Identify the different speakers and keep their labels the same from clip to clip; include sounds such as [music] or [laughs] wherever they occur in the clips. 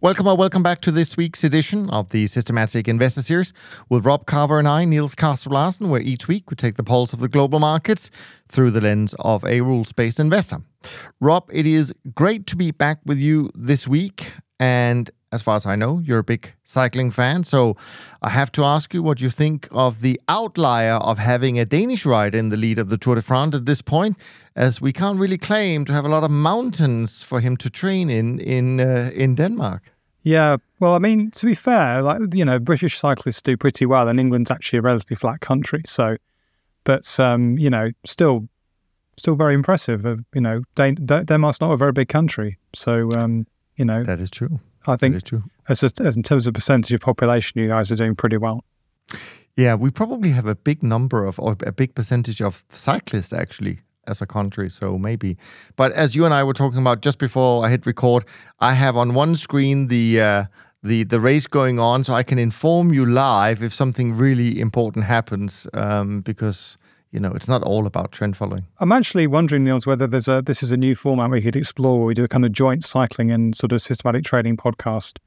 Speaker 1: Welcome or welcome back to this week's edition of the Systematic Investor Series with Rob Carver and I, Niels Kaastrup Larsen, where each week we take the pulse of the global markets through the lens of a rules based investor. Rob, it is great to be back with you this week. And as far as I know, you're a big cycling fan. So I have to ask you what you think of the outlier of having a Danish rider in the lead of the Tour de France at this point, as we can't really claim to have a lot of mountains for him to train in in uh, in Denmark.
Speaker 2: Yeah, well, I mean, to be fair, like you know, British cyclists do pretty well, and England's actually a relatively flat country. So, but um, you know, still, still very impressive. Uh, you know, Dan- Denmark's not a very big country, so um, you know
Speaker 1: that is true.
Speaker 2: I think
Speaker 1: that is true.
Speaker 2: As, a, as in terms of percentage of population, you guys are doing pretty well.
Speaker 1: Yeah, we probably have a big number of, or a big percentage of cyclists actually as a country. So maybe. But as you and I were talking about just before I hit record, I have on one screen the uh, the the race going on, so I can inform you live if something really important happens. Um, because you know it's not all about trend following.
Speaker 2: I'm actually wondering, Niels, whether there's a this is a new format we could explore. we do a kind of joint cycling and sort of systematic trading podcast.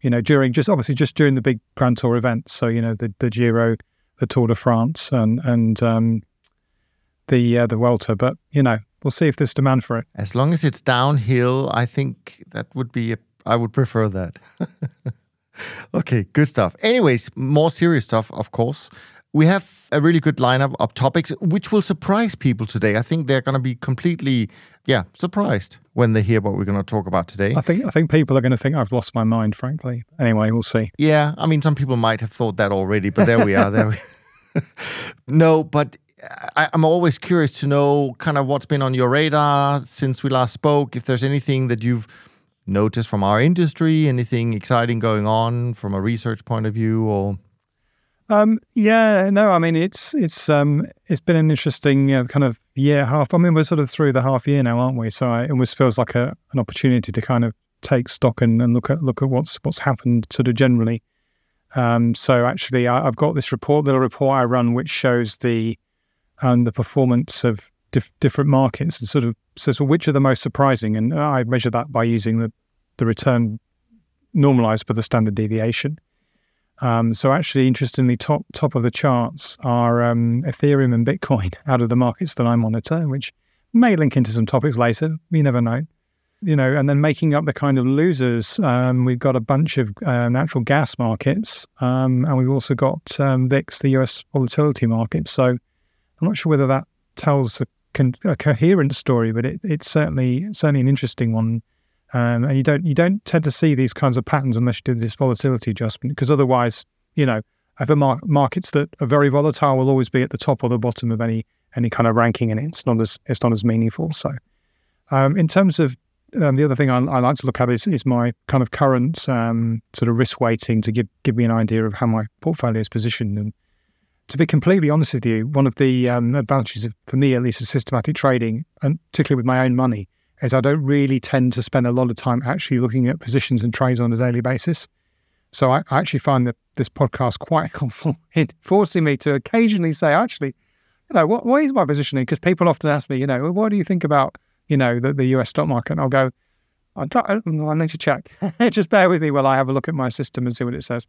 Speaker 2: You know, during just obviously just during the big Grand Tour events. So you know the the Giro, the Tour de France, and and um, the uh, the Vuelta, but you know we'll see if there's demand for it.
Speaker 1: As long as it's downhill, I think that would be a, I would prefer that. [laughs] okay, good stuff. Anyways, more serious stuff, of course. We have a really good lineup of topics, which will surprise people today. I think they're going to be completely, yeah, surprised when they hear what we're going to talk about today.
Speaker 2: I think I think people are going to think I've lost my mind. Frankly, anyway, we'll see.
Speaker 1: Yeah, I mean, some people might have thought that already, but there we are. There we. [laughs] no, but I, am always curious to know kind of what's been on your radar since we last spoke. If there's anything that you've noticed from our industry, anything exciting going on from a research point of view, or
Speaker 2: um, yeah, no, I mean it's it's um, it's been an interesting you know, kind of year half. I mean we're sort of through the half year now, aren't we? So it almost feels like a, an opportunity to kind of take stock and, and look at look at what's what's happened sort of generally. Um, so actually, I, have got this report, little report I run, which shows the and the performance of dif- different markets and sort of says, well, which are the most surprising? And I measure that by using the, the return normalized for the standard deviation. Um, so actually, interestingly, top top of the charts are um, Ethereum and Bitcoin [laughs] out of the markets that I monitor, which may link into some topics later. You never know. You know, and then making up the kind of losers, um, we've got a bunch of uh, natural gas markets, um, and we've also got um, VIX, the US volatility market. So I'm not sure whether that tells a, con- a coherent story, but it, it's certainly certainly an interesting one. Um, and you don't you don't tend to see these kinds of patterns unless you do this volatility adjustment, because otherwise, you know, other mar- markets that are very volatile will always be at the top or the bottom of any any kind of ranking, and it's not as it's not as meaningful. So, um, in terms of um, the other thing I, I, like to look at is, is my kind of current um, sort of risk weighting to give give me an idea of how my portfolio is positioned. And to be completely honest with you, one of the um, advantages of, for me, at least, of systematic trading, and particularly with my own money, is I don't really tend to spend a lot of time actually looking at positions and trades on a daily basis. So I, I actually find that this podcast quite [laughs] helpful in forcing me to occasionally say, actually, you know, what, what is my positioning? Because people often ask me, you know, well, what do you think about, you know, the, the US stock market? And I'll go, I, I need to check. [laughs] [laughs] Just bear with me while I have a look at my system and see what it says.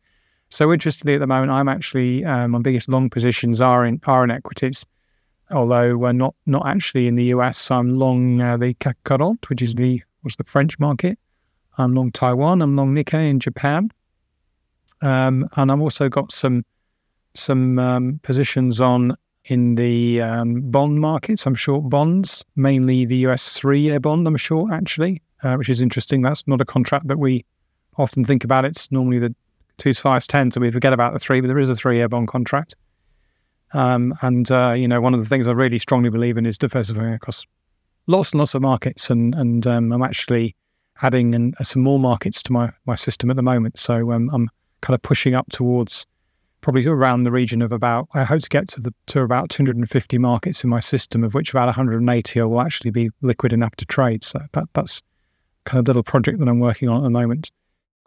Speaker 2: So interestingly, at the moment, I'm actually um, my biggest long positions are in are in equities, although we're not not actually in the US. I'm long uh, the 40, which is the what's the French market. I'm long Taiwan. I'm long Nikkei in Japan, um, and I've also got some some um, positions on in the um, bond markets. I'm short bonds, mainly the US three year bond. I'm short actually, uh, which is interesting. That's not a contract that we often think about. It's normally the two's five's ten, so we forget about the three, but there is a three-year bond contract. Um, and uh, you know, one of the things I really strongly believe in is diversifying across lots and lots of markets, and and um, I'm actually adding uh, some more markets to my my system at the moment. So um, I'm kind of pushing up towards probably around the region of about. I hope to get to the to about 250 markets in my system, of which about 180 will actually be liquid enough to trade. So that that's kind of little project that I'm working on at the moment.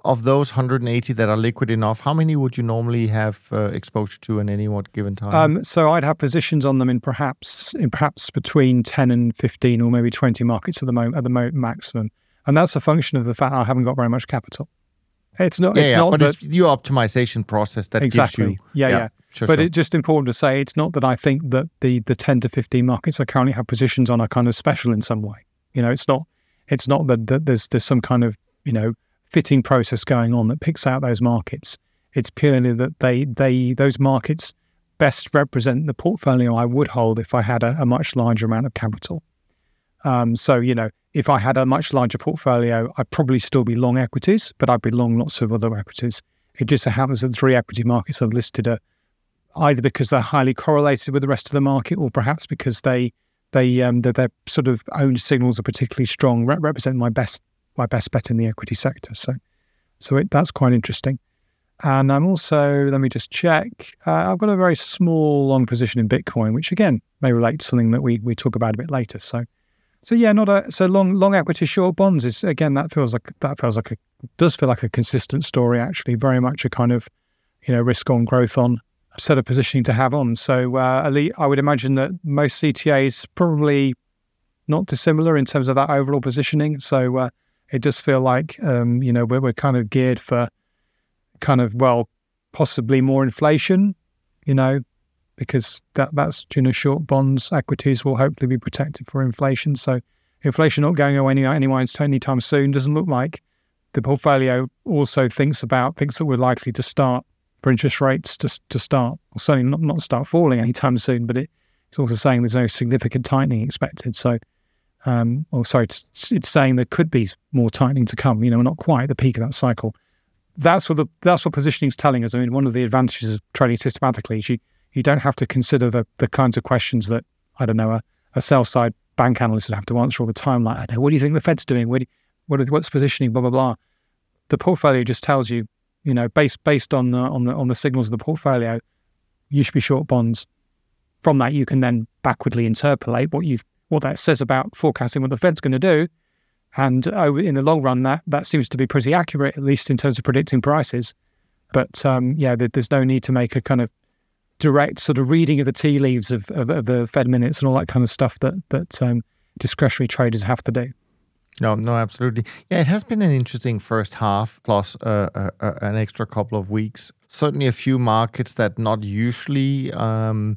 Speaker 1: Of those 180 that are liquid enough, how many would you normally have uh, exposure to in any one given time?
Speaker 2: Um, so I'd have positions on them in perhaps in perhaps between 10 and 15 or maybe 20 markets at the moment at the mo- maximum, and that's a function of the fact I haven't got very much capital. It's not.
Speaker 1: yeah,
Speaker 2: it's
Speaker 1: yeah,
Speaker 2: not
Speaker 1: but
Speaker 2: that,
Speaker 1: it's your optimization process that
Speaker 2: exactly.
Speaker 1: gives you.
Speaker 2: yeah, yeah.
Speaker 1: Sure,
Speaker 2: but
Speaker 1: sure.
Speaker 2: it's just important to say it's not that I think that the the 10 to 15 markets I currently have positions on are kind of special in some way. You know, it's not it's not that, that there's there's some kind of you know fitting process going on that picks out those markets. It's purely that they they those markets best represent the portfolio I would hold if I had a, a much larger amount of capital. Um, so you know, if I had a much larger portfolio, I'd probably still be long equities, but I'd be long lots of other equities. It just so happens that the three equity markets I've listed are either because they're highly correlated with the rest of the market, or perhaps because they they um, their sort of own signals are particularly strong, re- represent my best my best bet in the equity sector. So, so it, that's quite interesting. And I'm also let me just check. Uh, I've got a very small long position in Bitcoin, which again may relate to something that we we talk about a bit later. So, so yeah, not a so long long equity short bonds is again that feels like that feels like a does feel like a consistent story actually. Very much a kind of you know risk on growth on set of positioning to have on. So uh, elite, I would imagine that most CTAs probably not dissimilar in terms of that overall positioning. So uh, it does feel like um, you know we're, we're kind of geared for kind of well possibly more inflation, you know, because that that's you know short bonds equities will hopefully be protected for inflation. So inflation not going away any anywhere anytime soon doesn't look like. The portfolio also thinks about thinks that we're likely to start for interest rates to to start, well, certainly not not start falling anytime soon, but it, it's also saying there's no significant tightening expected. So, um, or sorry, it's, it's saying there could be more tightening to come. You know, we're not quite at the peak of that cycle. That's what the that's what positioning is telling us. I mean, one of the advantages of trading systematically is you you don't have to consider the the kinds of questions that I don't know a, a sell side bank analyst would have to answer all the time. Like, I know, what do you think the Fed's doing? What, do what are, what's positioning? Blah blah blah. The portfolio just tells you you know, based based on the on the on the signals of the portfolio, you should be short bonds. From that, you can then backwardly interpolate what you what that says about forecasting what the Fed's going to do, and in the long run, that that seems to be pretty accurate, at least in terms of predicting prices. But um, yeah, there, there's no need to make a kind of direct sort of reading of the tea leaves of, of, of the Fed minutes and all that kind of stuff that that um, discretionary traders have to do.
Speaker 1: No, no, absolutely. Yeah, it has been an interesting first half, plus uh, uh, an extra couple of weeks. Certainly, a few markets that not usually um,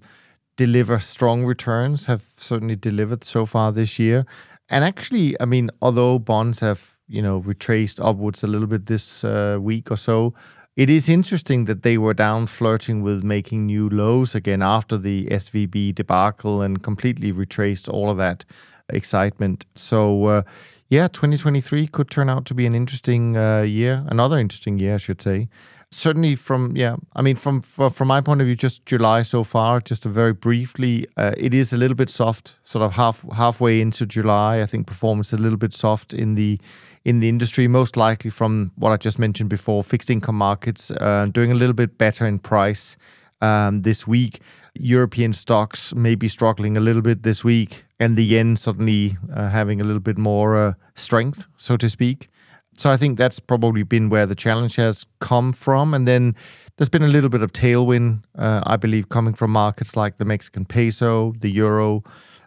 Speaker 1: deliver strong returns have certainly delivered so far this year. And actually, I mean, although bonds have you know retraced upwards a little bit this uh, week or so, it is interesting that they were down flirting with making new lows again after the SVB debacle and completely retraced all of that excitement. So uh, yeah, 2023 could turn out to be an interesting uh, year, another interesting year, I should say. Certainly, from yeah, I mean, from from my point of view, just July so far, just very briefly, uh, it is a little bit soft. Sort of half halfway into July, I think performance a little bit soft in the in the industry, most likely from what I just mentioned before, fixed income markets uh, doing a little bit better in price um, this week. European stocks may be struggling a little bit this week, and the yen suddenly uh, having a little bit more uh, strength, so to speak. So I think that's probably been where the challenge has come from. And then there's been a little bit of tailwind, uh, I believe, coming from markets like the Mexican peso, the euro,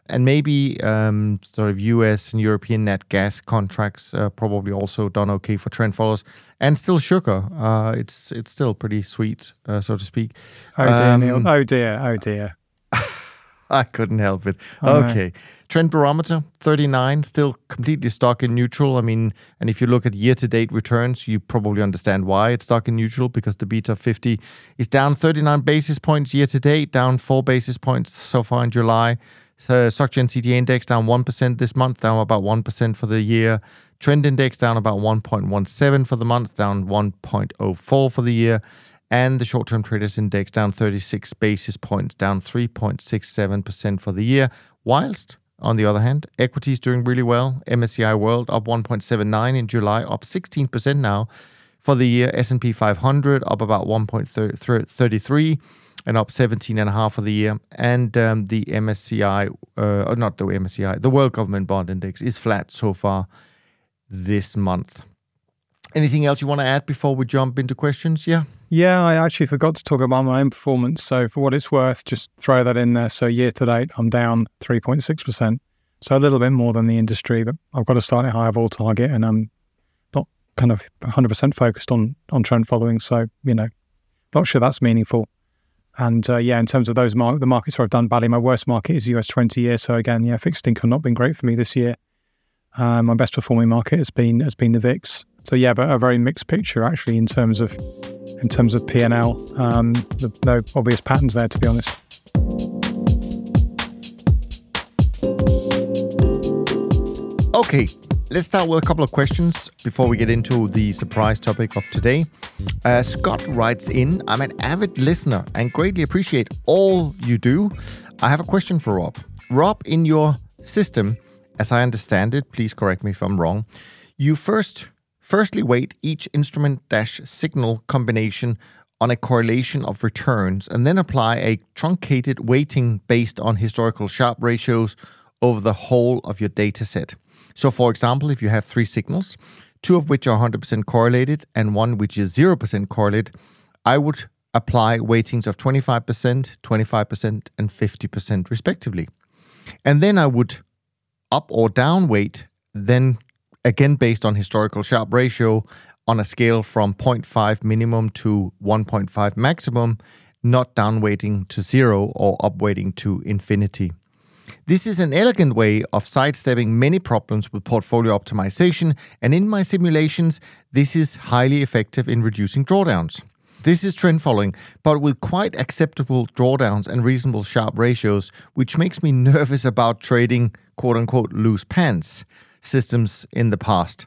Speaker 1: and maybe um, sort of US and European net gas contracts uh, probably also done okay for trend followers, and still sugar. Uh, it's it's still pretty sweet, uh, so to speak.
Speaker 2: Oh dear,
Speaker 1: Um,
Speaker 2: Neil. Oh dear. Oh dear. [laughs]
Speaker 1: I couldn't help it.
Speaker 2: Oh, no.
Speaker 1: okay. Trend barometer 39, still completely stock in neutral. I mean, and if you look at year to date returns, you probably understand why it's stock in neutral because the BTOP 50 is down 39 basis points year to date, down 4 basis points so far in July. So SocGen index down 1% this month, down about 1% for the year. Trend index down about 1.17 for the month, down 1.04 for the year and the short term traders index down 36 basis points, down 3.67% for the year. Whilst, on the other hand, equities doing really well. MSCI World up 1.79 in July, up 16% now. for the year. S&P 500 up about 1.33 and up 17.5 for the year. And um, the MSCI, uh, not the MSCI, the World Government Bond Index is flat so far this month. Anything else you want to add before we jump into questions? Yeah.
Speaker 2: Yeah, I actually forgot to talk about my own performance. So, for what it's worth, just throw that in there. So, year to date, I'm down 3.6%. So, a little bit more than the industry, but I've got a slightly higher vol target and I'm not kind of 100% focused on, on trend following. So, you know, not sure that's meaningful. And uh, yeah, in terms of those the markets where I've done badly, my worst market is the US 20 year. So, again, yeah, fixed income not been great for me this year. Uh, my best performing market has been has been the VIX. So yeah, but a very mixed picture actually in terms of in terms of P and L. Um, no obvious patterns there, to be honest.
Speaker 1: Okay, let's start with a couple of questions before we get into the surprise topic of today. Uh, Scott writes in I'm an avid listener and greatly appreciate all you do. I have a question for Rob. Rob, in your system, as I understand it, please correct me if I'm wrong, you first firstly weight each instrument dash signal combination on a correlation of returns and then apply a truncated weighting based on historical Sharpe ratios over the whole of your data set. So, for example, if you have three signals, two of which are 100% correlated and one which is 0% correlated, I would apply weightings of 25%, 25%, and 50% respectively. And then I would up or down weight, then again based on historical Sharpe ratio on a scale from 0.5 minimum to 1.5 maximum, not down weighting to zero or up weighting to infinity. This is an elegant way of sidestepping many problems with portfolio optimization, and in my simulations, this is highly effective in reducing drawdowns. This is trend following, but with quite acceptable drawdowns and reasonable Sharpe ratios, which makes me [laughs] nervous about trading quote unquote loose pants systems in the past.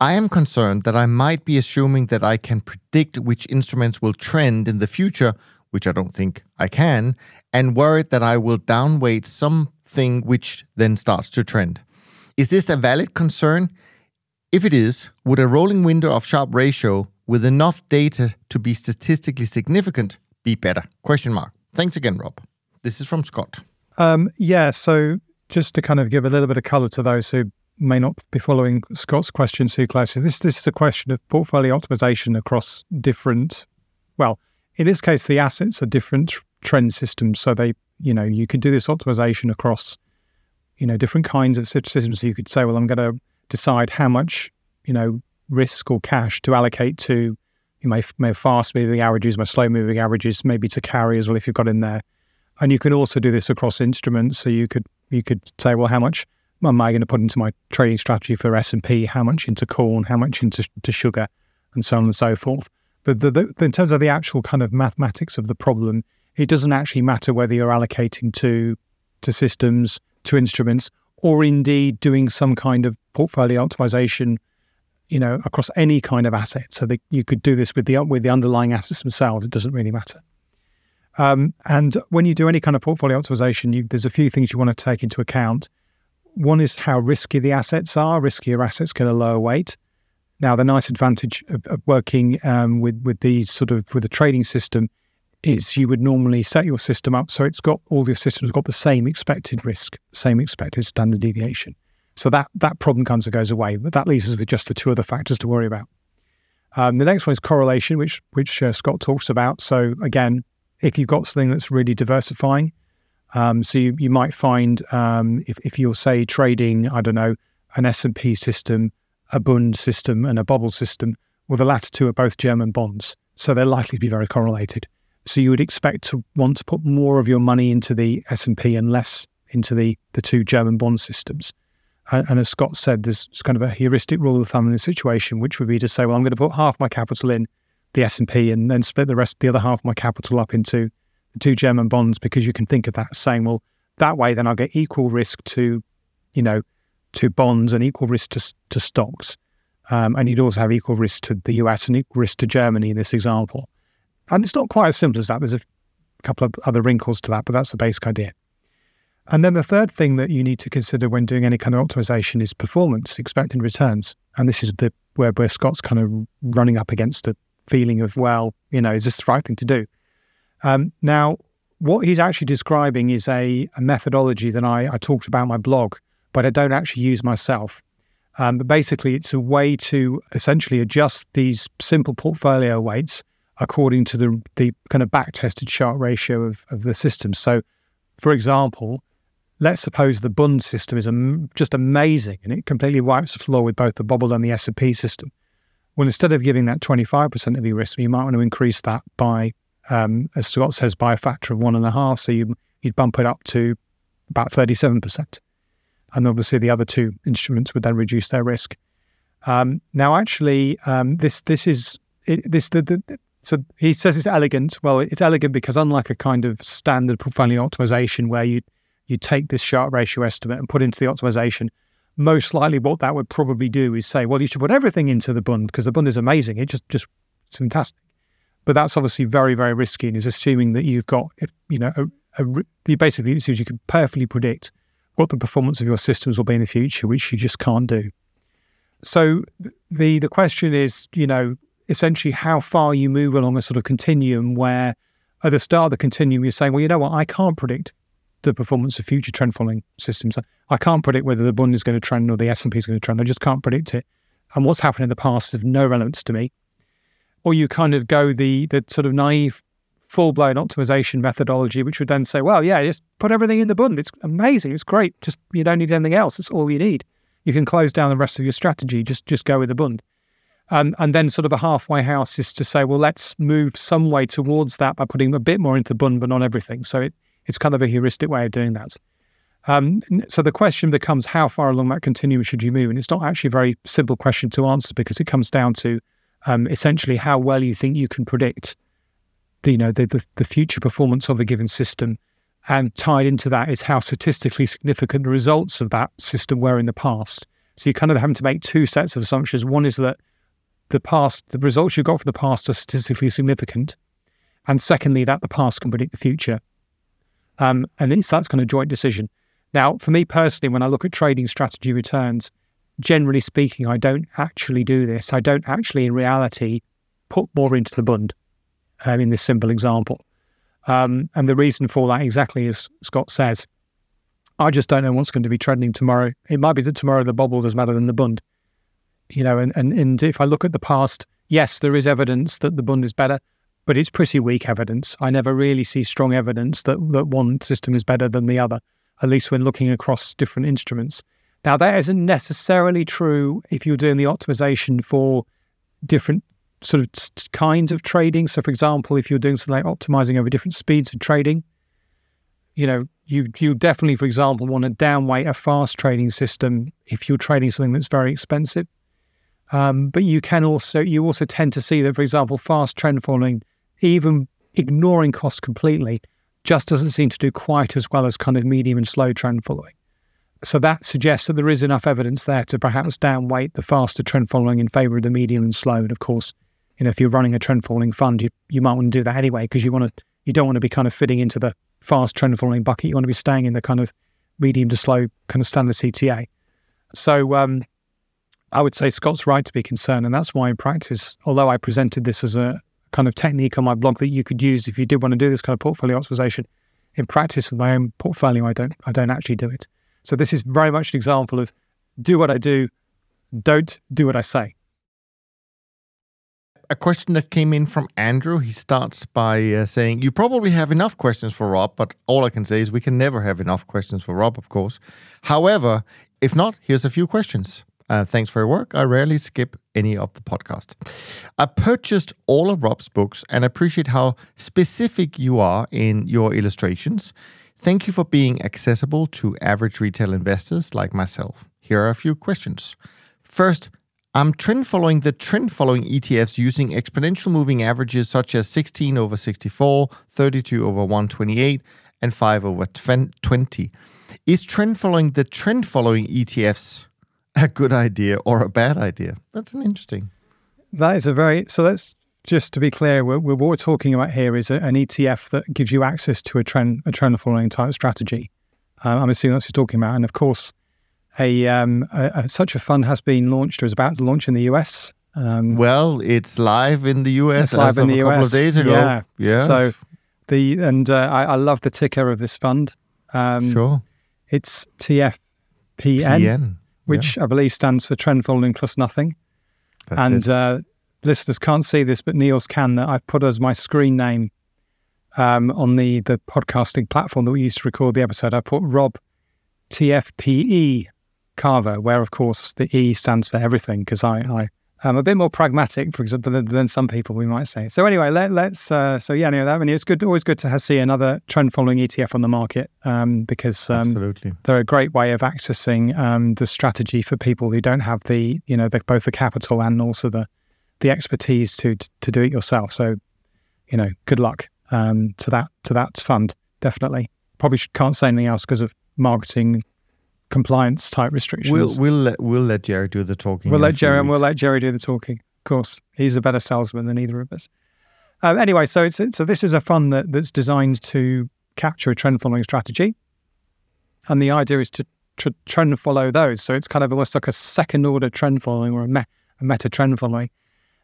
Speaker 1: I am concerned that I might be assuming that I can predict which instruments will trend in the future, which I don't think I can, and worried that I will downweight something which then starts to trend. Is this a valid concern? If it is, would a rolling window of Sharpe ratio with enough data to be statistically significant be better? Question mark. Thanks again, Rob. This is from Scott.
Speaker 2: Um, yeah, so just to kind of give a little bit of color to those who may not be following Scott's question too closely, this this is a question of portfolio optimization across different. Well, in this case, the assets are different trend systems, so they you know you can do this optimization across you know different kinds of systems. So you could say, well, I'm going to decide how much you know risk or cash to allocate to my, my fast moving averages, my slow moving averages, maybe to carry as well if you've got in there. And you can also do this across instruments. So you could you could say, well, how much am I going to put into my trading strategy for S and P? How much into corn? How much into to sugar, and so on and so forth. But the, the, in terms of the actual kind of mathematics of the problem, it doesn't actually matter whether you're allocating to to systems, to instruments, or indeed doing some kind of portfolio optimization, you know, across any kind of asset. So that you could do this with the with the underlying assets themselves. It doesn't really matter. Um, and when you do any kind of portfolio optimization, you, there's a few things you want to take into account. One is how risky the assets are. Riskier assets get a lower weight. Now, the nice advantage of, of working um, with with the sort of with a trading system is you would normally set your system up so it's got all your systems got the same expected risk, same expected standard deviation. So that that problem kind of goes away. But that leaves us with just the two other factors to worry about. Um, the next one is correlation, which which uh, Scott talks about. So again, if you've got something that's really diversifying, um, so you, you might find um, if, if you're say trading, I don't know, an S&P system, a Bund system and a Bobl system, well, the latter two are both German bonds. So they're likely to be very correlated. So you would expect to want to put more of your money into the S&P and less into the, the two German bond systems. And, and as Scott said, there's kind of a heuristic rule of thumb in the situation, which would be to say, well, I'm going to put half my capital in the S&P and then split the rest, the other half of my capital up into the two German bonds because you can think of that as saying, well, that way then I'll get equal risk to, you know, to bonds and equal risk to, to stocks. Um, and you'd also have equal risk to the US and equal risk to Germany in this example. And it's not quite as simple as that. There's a couple of other wrinkles to that, but that's the basic idea. And then the third thing that you need to consider when doing any kind of optimization is performance, expected returns. And this is the where, where Scott's kind of running up against a feeling of, well, you know, is this the right thing to do? Um, now, what he's actually describing is a, a methodology that I, I, talked about my blog, but I don't actually use myself. Um, but basically, it's a way to essentially adjust these simple portfolio weights according to the, the kind of back tested Sharpe ratio of, of the system. So, for example, let's suppose the Bund system is just amazing and it completely wipes the floor with both the Bobl and the S&P system. Well, instead of giving that 25% of your risk, you might want to increase that by, um, as Scott says, by a factor of one and a half. So you, you, would bump it up to about 37%. And obviously the other two instruments would then reduce their risk. Um, now, actually, um, this this is it, this the, the, so he says it's elegant. Well, it's elegant because unlike a kind of standard portfolio optimization where you you take this Sharpe ratio estimate and put into the optimization, most likely what that would probably do is say, well, you should put everything into the Bund because the Bund is amazing. It just just it's fantastic. But that's obviously very very risky and is assuming that you've got you know a, a, you basically assumes you can perfectly predict what the performance of your systems will be in the future, which you just can't do. So the the question is, you know, essentially how far you move along a sort of continuum where at the start of the continuum you're saying, well, you know what, I can't predict the performance of future trend following systems. I can't predict whether the Bund is going to trend or the S&P is going to trend. I just can't predict it. And what's happened in the past is of no relevance to me. Or you kind of go the the sort of naive full blown optimization methodology, which would then say, well, yeah, just put everything in the Bund. It's amazing. It's great. Just you don't need anything else. It's all you need. You can close down the rest of your strategy. Just just go with the Bund. Um, and then sort of a halfway house is to say, well, let's move some way towards that by putting a bit more into Bund, but not everything. So it, it's kind of a heuristic way of doing that. Um, so the question becomes, how far along that continuum should you move? And it's not actually a very simple question to answer because it comes down to um, essentially how well you think you can predict the, you know, the, the, the future performance of a given system. And tied into that is how statistically significant the results of that system were in the past. So you're kind of having to make two sets of assumptions. One is that the past, the results you got from the past are statistically significant. And secondly, that the past can predict the future. Um, and it's that's kind of joint decision. Now, for me personally, when I look at trading strategy returns, generally speaking, I don't actually do this. I don't actually, in reality, put more into the Bund um, in this simple example. Um, and the reason for that, exactly as Scott says, I just don't know what's going to be trending tomorrow. It might be that tomorrow the Bobl does matter than the Bund you know, and, and, and if I look at the past, yes, there is evidence that the Bund is better, but it's pretty weak evidence. I never really see strong evidence that, that one system is better than the other, at least when looking across different instruments. Now, that isn't necessarily true if you're doing the optimization for different sort of kinds of trading. So, for example, if you're doing something like optimizing over different speeds of trading, you know, you you definitely, for example, want to downweight a fast trading system if you're trading something that's very expensive. Um, but you can also you also tend to see that, for example, fast trend following, even ignoring costs completely, just doesn't seem to do quite as well as kind of medium and slow trend following. So that suggests that there is enough evidence there to perhaps downweight the faster trend following in favor of the medium and slow. And of course, you know, if you're running a trend following fund, you, you might want to do that anyway because you want to you don't want to be kind of fitting into the fast trend following bucket. You want to be staying in the kind of medium to slow kind of standard CTA. So um, I would say Scott's right to be concerned. And that's why in practice, although I presented this as a kind of technique on my blog that you could use if you did want to do this kind of portfolio optimization, in practice with my own portfolio, I don't I don't actually do it. So this is very much an example of do what I do, don't do what I say.
Speaker 1: A question that came in from Andrew. He starts by uh, saying, You probably have enough questions for Rob, but all I can say is we can never have enough questions for Rob, of course. However, if not, here's a few questions. Uh, thanks for your work. I rarely skip any of the podcast. I purchased all of Rob's books and appreciate how specific you are in your illustrations. Thank you for being accessible to average retail investors like myself. Here are a few questions. First, I'm trend following the trend following ETFs using exponential moving averages such as 16 over 64, 32 over 128, and 5 over 20. Is trend following the trend following ETFs a good idea or a bad idea? That's an interesting.
Speaker 2: That is a very so. Let's just to be clear, we're, what we're talking about here is a, an ETF that gives you access to a trend a trend following type strategy. Uh, I'm assuming that's what you're talking about, and of course, a, um, a, a, such a fund has been launched or is about to launch in the US.
Speaker 1: Um, well, it's live in the US.
Speaker 2: It's live in the
Speaker 1: a
Speaker 2: US.
Speaker 1: couple of days ago.
Speaker 2: Yeah.
Speaker 1: Yes.
Speaker 2: So the and uh, I, I, love the ticker of this fund.
Speaker 1: Um, sure.
Speaker 2: It's TFPN, PN, which yeah. I believe stands for Trend Following Plus Nothing. That's and uh, listeners can't see this, but Niels can. That I've put as my screen name um, on the the podcasting platform that we used to record the episode. I put Rob TFPE Carver, where of course the E stands for everything because I, I am a bit more pragmatic, for example, than, than some people we might say. So anyway, let, us uh, so yeah, anyway, that, I mean, it's good, always good to see another trend following ETF on the market um, because um,
Speaker 1: absolutely
Speaker 2: they're a great way of accessing um, the strategy for people who don't have the you know the, both the capital and also the the expertise to to do it yourself. So you know, good luck um, to that to that fund. Definitely, probably should, can't say anything else because of marketing compliance type restrictions.
Speaker 1: We'll we'll let we'll let Jerry do the talking.
Speaker 2: We'll let Jerry and we'll let Jerry do the talking. Of course, he's a better salesman than either of us. Um, anyway, so it's so this is a fund that, that's designed to capture a trend following strategy, and the idea is to, to trend follow those. So it's kind of almost like a second order trend following or a, me, a meta trend following.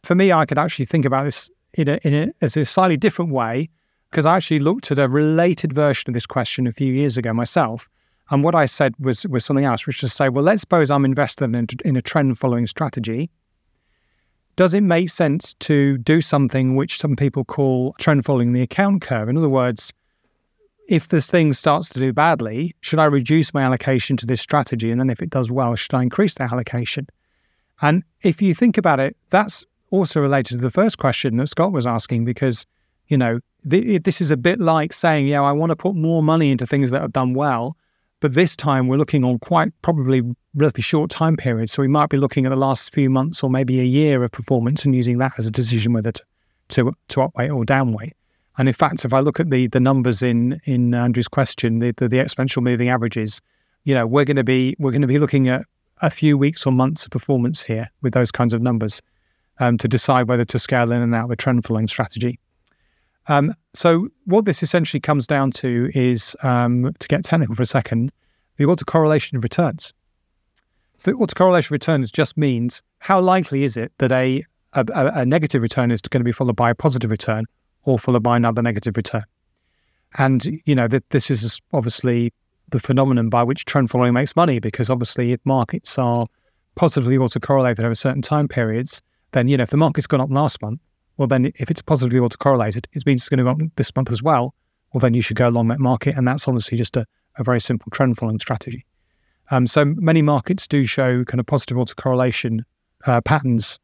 Speaker 2: For me, I could actually think about this in a, in a, as a slightly different way because I actually looked at a related version of this question a few years ago myself and what I said was was something else, which is to say, well, let's suppose I'm invested in, in a trend following strategy. Does it make sense to do something which some people call trend following the account curve? In other words, if this thing starts to do badly, should I reduce my allocation to this strategy? And then if it does well, should I increase that allocation? And if you think about it, that's also related to the first question that Scott was asking, because, you know, th- this is a bit like saying, yeah, I want to put more money into things that have done well but this time we're looking on quite probably relatively short time periods. So we might be looking at the last few months or maybe a year of performance and using that as a decision whether to to, to upweight or downweight. And in fact, if I look at the the numbers in in Andrew's question, the, the, the exponential moving averages, you know, we're going to be we're going to be looking at a few weeks or months of performance here with those kinds of numbers um, to decide whether to scale in and out the trend following strategy. Um, so what this essentially comes down to is, um, to get technical for a second, the autocorrelation of returns. So the autocorrelation of returns just means how likely is it that a, a, a negative return is going to be followed by a positive return or followed by another negative return. And, you know, that this is obviously the phenomenon by which trend following makes money because obviously if markets are positively autocorrelated over certain time periods, then, you know, if the market's gone up last month, well, then if it's positively autocorrelated, it means it's going to go up this month as well. Well, then you should go along that market. And that's obviously just a, a very simple trend following strategy. Um, so many markets do show kind of positive autocorrelation uh, patterns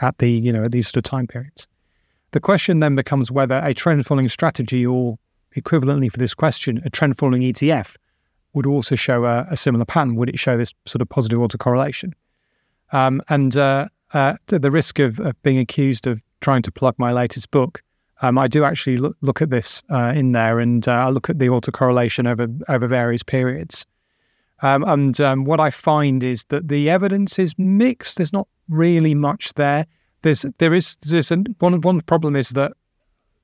Speaker 2: at the, you know, at these sort of time periods. The question then becomes whether a trend following strategy or equivalently for this question, a trend following ETF would also show a, a, similar pattern. Would it show this sort of positive autocorrelation? Um, and uh, uh, the risk of, of, being accused of trying to plug my latest book, um, I do actually look, look at this uh, in there, and uh, I look at the autocorrelation over over various periods. Um, and um, what I find is that the evidence is mixed. There's not really much there. There's there is there's an, one one problem is that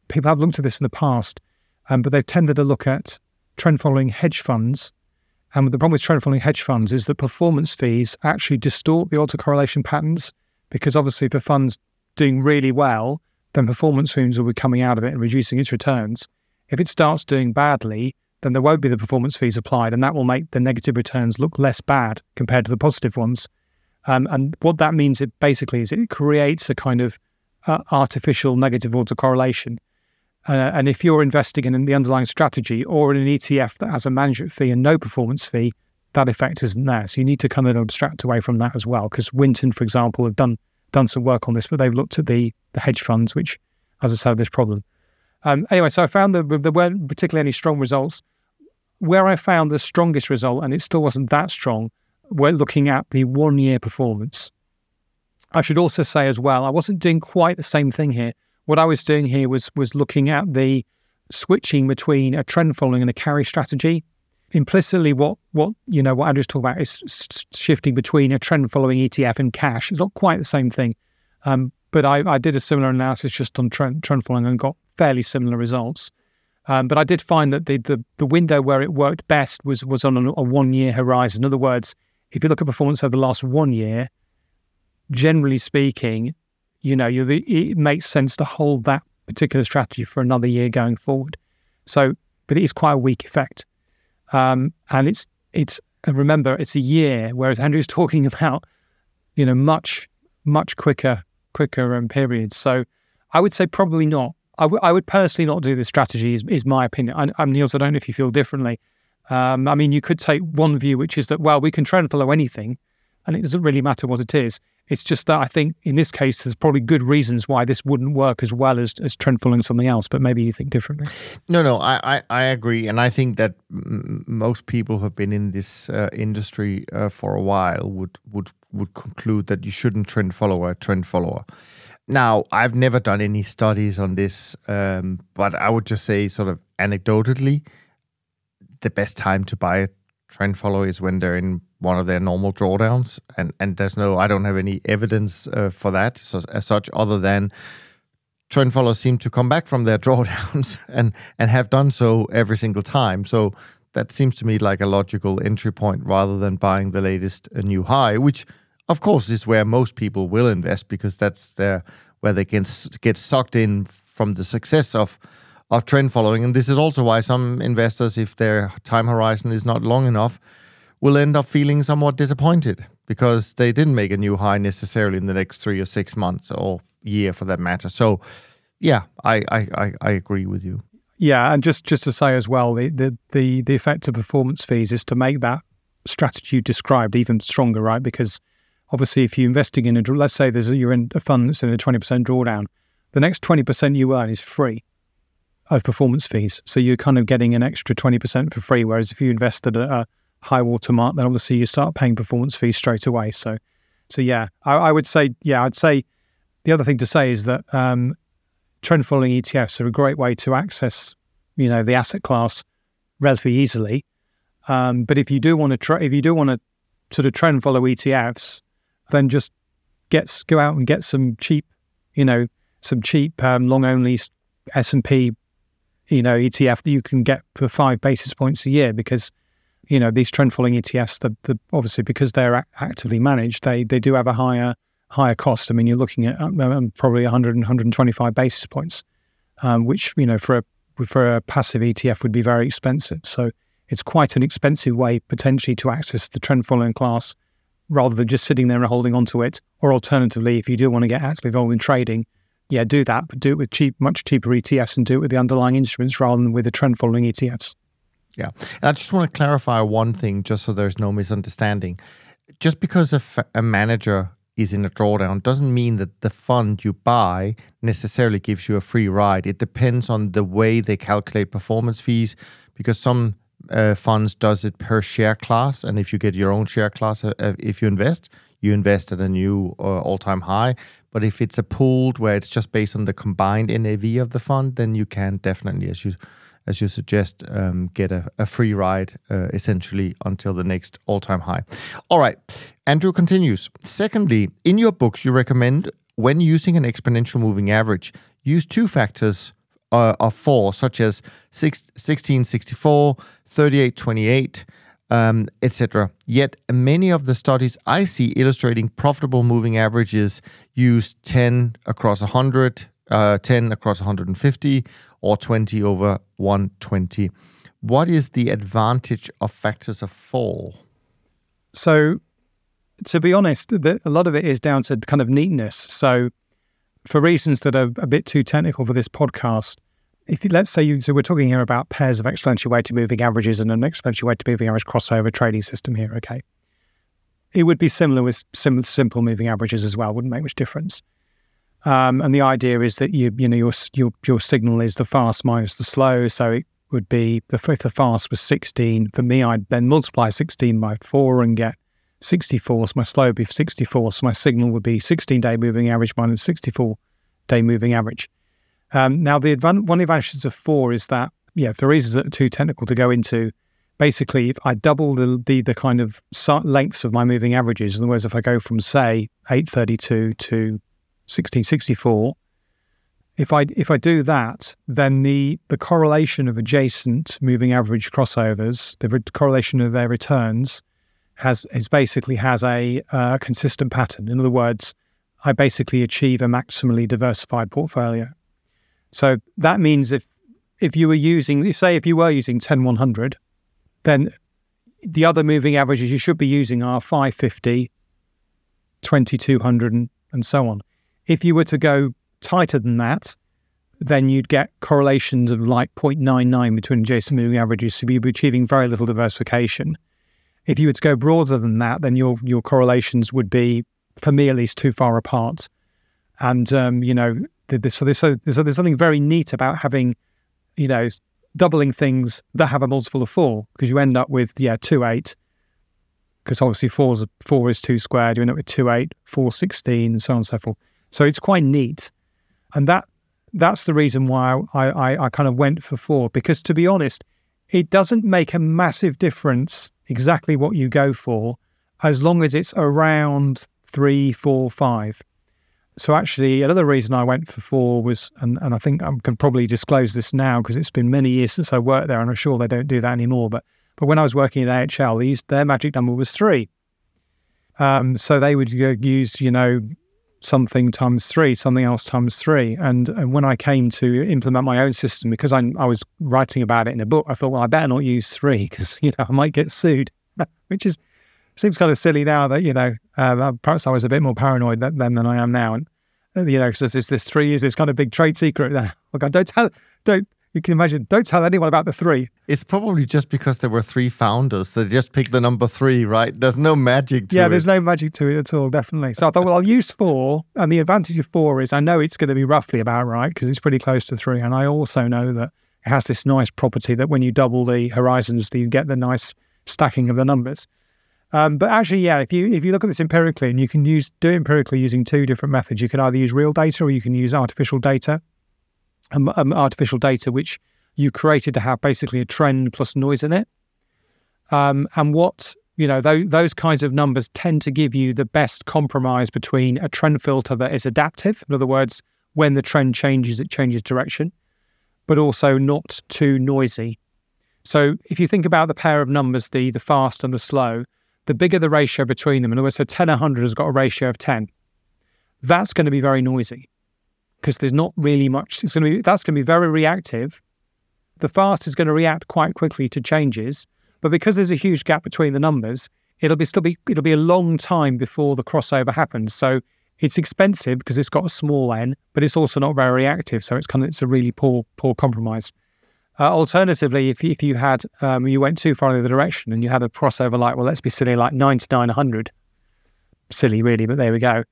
Speaker 2: people have looked at this in the past, um, but they've tended to look at trend following hedge funds. And the problem with trend following hedge funds is that performance fees actually distort the autocorrelation patterns because obviously a fund's doing really well, then performance fees will be coming out of it and reducing its returns. If it starts doing badly, then there won't be the performance fees applied, and that will make the negative returns look less bad compared to the positive ones. Um, and what that means, it basically is it creates a kind of uh, artificial negative autocorrelation. Uh, and if you're investing in the underlying strategy or in an ETF that has a management fee and no performance fee, that effect isn't there. So you need to kind of abstract away from that as well. Because Winton, for example, have done done some work on this, but they've looked at the the hedge funds, which, as I said, have this problem. Um, anyway, so I found that there weren't particularly any strong results. Where I found the strongest result, and it still wasn't that strong, we're looking at the one year performance. I should also say as well, I wasn't doing quite the same thing here. What I was doing here was was looking at the switching between a trend following and a carry strategy implicitly what what you know what Andrew's talking about is shifting between a trend following ETF and cash. It's not quite the same thing, um, but I, I, did a similar analysis just on trend, trend following and got fairly similar results. Um, but I did find that the, the, the window where it worked best was was on a, a one year horizon. In other words, if you look at performance over the last one year, generally speaking, you know, the, it makes sense to hold that particular strategy for another year going forward. So, but it is quite a weak effect, um, and it's it's remember it's a year, whereas Andrew's [laughs] talking about you know much much quicker quicker um, periods. So, I would say probably not. I, w- I would personally not do this strategy. Is, is my opinion. I, am Niels. I don't know if you feel differently. Um, I mean, you could take one view, which is that well, we can trend follow anything, and it doesn't really matter what it is. It's just that I think in this case, there's probably good reasons why this wouldn't work as well as, as trend following something else. But maybe you think differently.
Speaker 1: No, no, I, I, I agree, and I think that m- most people who have been in this uh, industry uh, for a while would would would conclude that you shouldn't trend follow a trend follower. Now, I've never done any studies on this, um, but I would just say, sort of anecdotally, the best time to buy a trend follow is when they're in one of their normal drawdowns, and and there's no, I don't have any evidence uh, for that so, as such, other than trend followers seem to come back from their [laughs] drawdowns and and have done so every single time. So that seems to me like a logical entry point rather than buying the latest uh, new high, which of course is where most people will invest because that's their where they can get sucked in from the success of of trend following. And this is also why some investors, if their time horizon is not long enough, will end up feeling somewhat disappointed because they didn't make a new high necessarily in the next three or six months or year for that matter. So, yeah, I I, I, agree with you.
Speaker 2: Yeah, and just just to say as well, the, the the the effect of performance fees is to make that strategy you described even stronger, right? Because obviously, if you're investing in a, let's say there's a, you're in a fund that's in a 20% drawdown, the next 20% you earn is free of performance fees. So you're kind of getting an extra 20% for free. Whereas if you invested at a high water mark, then obviously you start paying performance fees straight away. So, so yeah, I, I would say, yeah, I'd say the other thing to say is that um, trend following ETFs are a great way to access, you know, the asset class relatively easily. Um, but if you do want to try, if you do want to sort of trend follow ETFs, then just get go out and get some cheap, you know, some cheap um, long only S and P, you know, ETF that you can get for five basis points a year because you know these trend following ETFs, the, the, obviously because they're actively managed, they they do have a higher higher cost. I mean, you're looking at um, um probably 100 and 125 basis points, um, which you know for a for a passive ETF would be very expensive. So it's quite an expensive way potentially to access the trend following class rather than just sitting there and holding onto it. Or alternatively, if you do want to get actively involved in trading, yeah, do that, but do it with cheap, much cheaper ETFs and do it with the underlying instruments rather than with the trend following ETFs.
Speaker 1: Yeah. And I just want to clarify one thing just so there's no misunderstanding. Just because a, f- a manager is in a drawdown doesn't mean that the fund you buy necessarily gives you a free ride. It depends on the way they calculate performance fees because some uh, funds does it per share class, and if you get your own share class, uh, uh if you invest, you invest at a new uh, all-time high. But if it's a pooled where it's just based on the combined NAV of the fund, then you can definitely, as you as you suggest, um, get a, a, free ride uh, essentially until the next all-time high. All right, Andrew continues. Secondly, in your books, you recommend when using an exponential moving average, use two factors uh, of four, such as 1664, 3828, um, etc. Yet many of the studies I see illustrating profitable moving averages use 10 across 100, uh, 10 across 150, or 20 over 120. What is the advantage of factors of four?
Speaker 2: So, to be honest, the, a lot of it is down to kind of neatness. So, for reasons that are a bit too technical for this podcast, if you, let's say you, so we're talking here about pairs of exponential weighted moving averages and an exponential weighted moving average crossover trading system here. Okay, it would be similar with sim- simple moving averages as well. Wouldn't make much difference. Um, and the idea is that you you know your your your signal is the fast minus the slow. So it would be the if the fast was 16 for me, I'd then multiply 16 by four and get 64. So my slow would be 64. So my signal would be 16 day moving average minus 64 day moving average. Um, now, the advan- one of the advantages of four is that, yeah, for reasons that are too technical to go into, basically, if I double the, the, the kind of lengths of my moving averages, in other words, if I go from, say, 832 to 1664, if I if I do that, then the the correlation of adjacent moving average crossovers, the re- correlation of their returns, has is basically has a uh, consistent pattern. In other words, I basically achieve a maximally diversified portfolio. So that means if if you were using, say, if you were using 10 100, then the other moving averages you should be using are 550, 2200, and, and so on. If you were to go tighter than that, then you'd get correlations of like 0.99 between adjacent moving averages. So you'd be achieving very little diversification. If you were to go broader than that, then your your correlations would be, for me at least, too far apart. And um, you know, so there's, so there's, something very neat about having, you know, doubling things that have a multiple of four because you end up with yeah two eight because obviously four is four is two squared. You end up with two eight, four sixteen, and so on and so forth. So it's quite neat, and that that's the reason why I, I, I kind of went for four because to be honest, it doesn't make a massive difference exactly what you go for as long as it's around three, four, five. So actually, another reason I went for four was, and, and I think I can probably disclose this now because it's been many years since I worked there, and I'm sure they don't do that anymore. But but when I was working at AHL, they used, their magic number was three. Um, so they would use, you know, something times three, something else times three. And, and when I came to implement my own system, because I, I was writing about it in a book, I thought, well, I better not use three because, you know, I might get sued, [laughs] which is seems kind of silly now that, you know, uh, perhaps I was a bit more paranoid then than I am now. And, uh, you know, because there's this three is this kind of big trade secret there. [laughs] I don't tell, don't, you can imagine, don't tell anyone about the three.
Speaker 1: It's probably just because there were three founders. They just picked the number three, right? There's no magic to
Speaker 2: yeah,
Speaker 1: it.
Speaker 2: Yeah, there's no magic to it at all, definitely. So I thought, well, I'll use four. And the advantage of four is I know it's going to be roughly about right because it's pretty close to three. And I also know that it has this nice property that when you double the horizons, you get the nice stacking of the numbers. Um, but actually, yeah, if you if you look at this empirically, and you can use do empirically using two different methods. You can either use real data or you can use artificial data. Um, um, artificial data, which you created to have basically a trend plus noise in it. Um, and what you know, th- those kinds of numbers tend to give you the best compromise between a trend filter that is adaptive, in other words, when the trend changes, it changes direction, but also not too noisy. So if you think about the pair of numbers, the the fast and the slow, the bigger the ratio between them, in other words, so 10 100 has got a ratio of 10, that's going to be very noisy because there's not really much. It's going to be that's going to be very reactive the fast is going to react quite quickly to changes. But because there's a huge gap between the numbers, it'll be still be it'll be a long time before the crossover happens. So it's expensive because it's got a small n, but it's also not very reactive. So it's kind of it's a really poor poor compromise. Uh, alternatively, if if you had um, you went too far in the direction and you had a crossover like well let's be silly like ninety nine hundred, silly really, but there we go.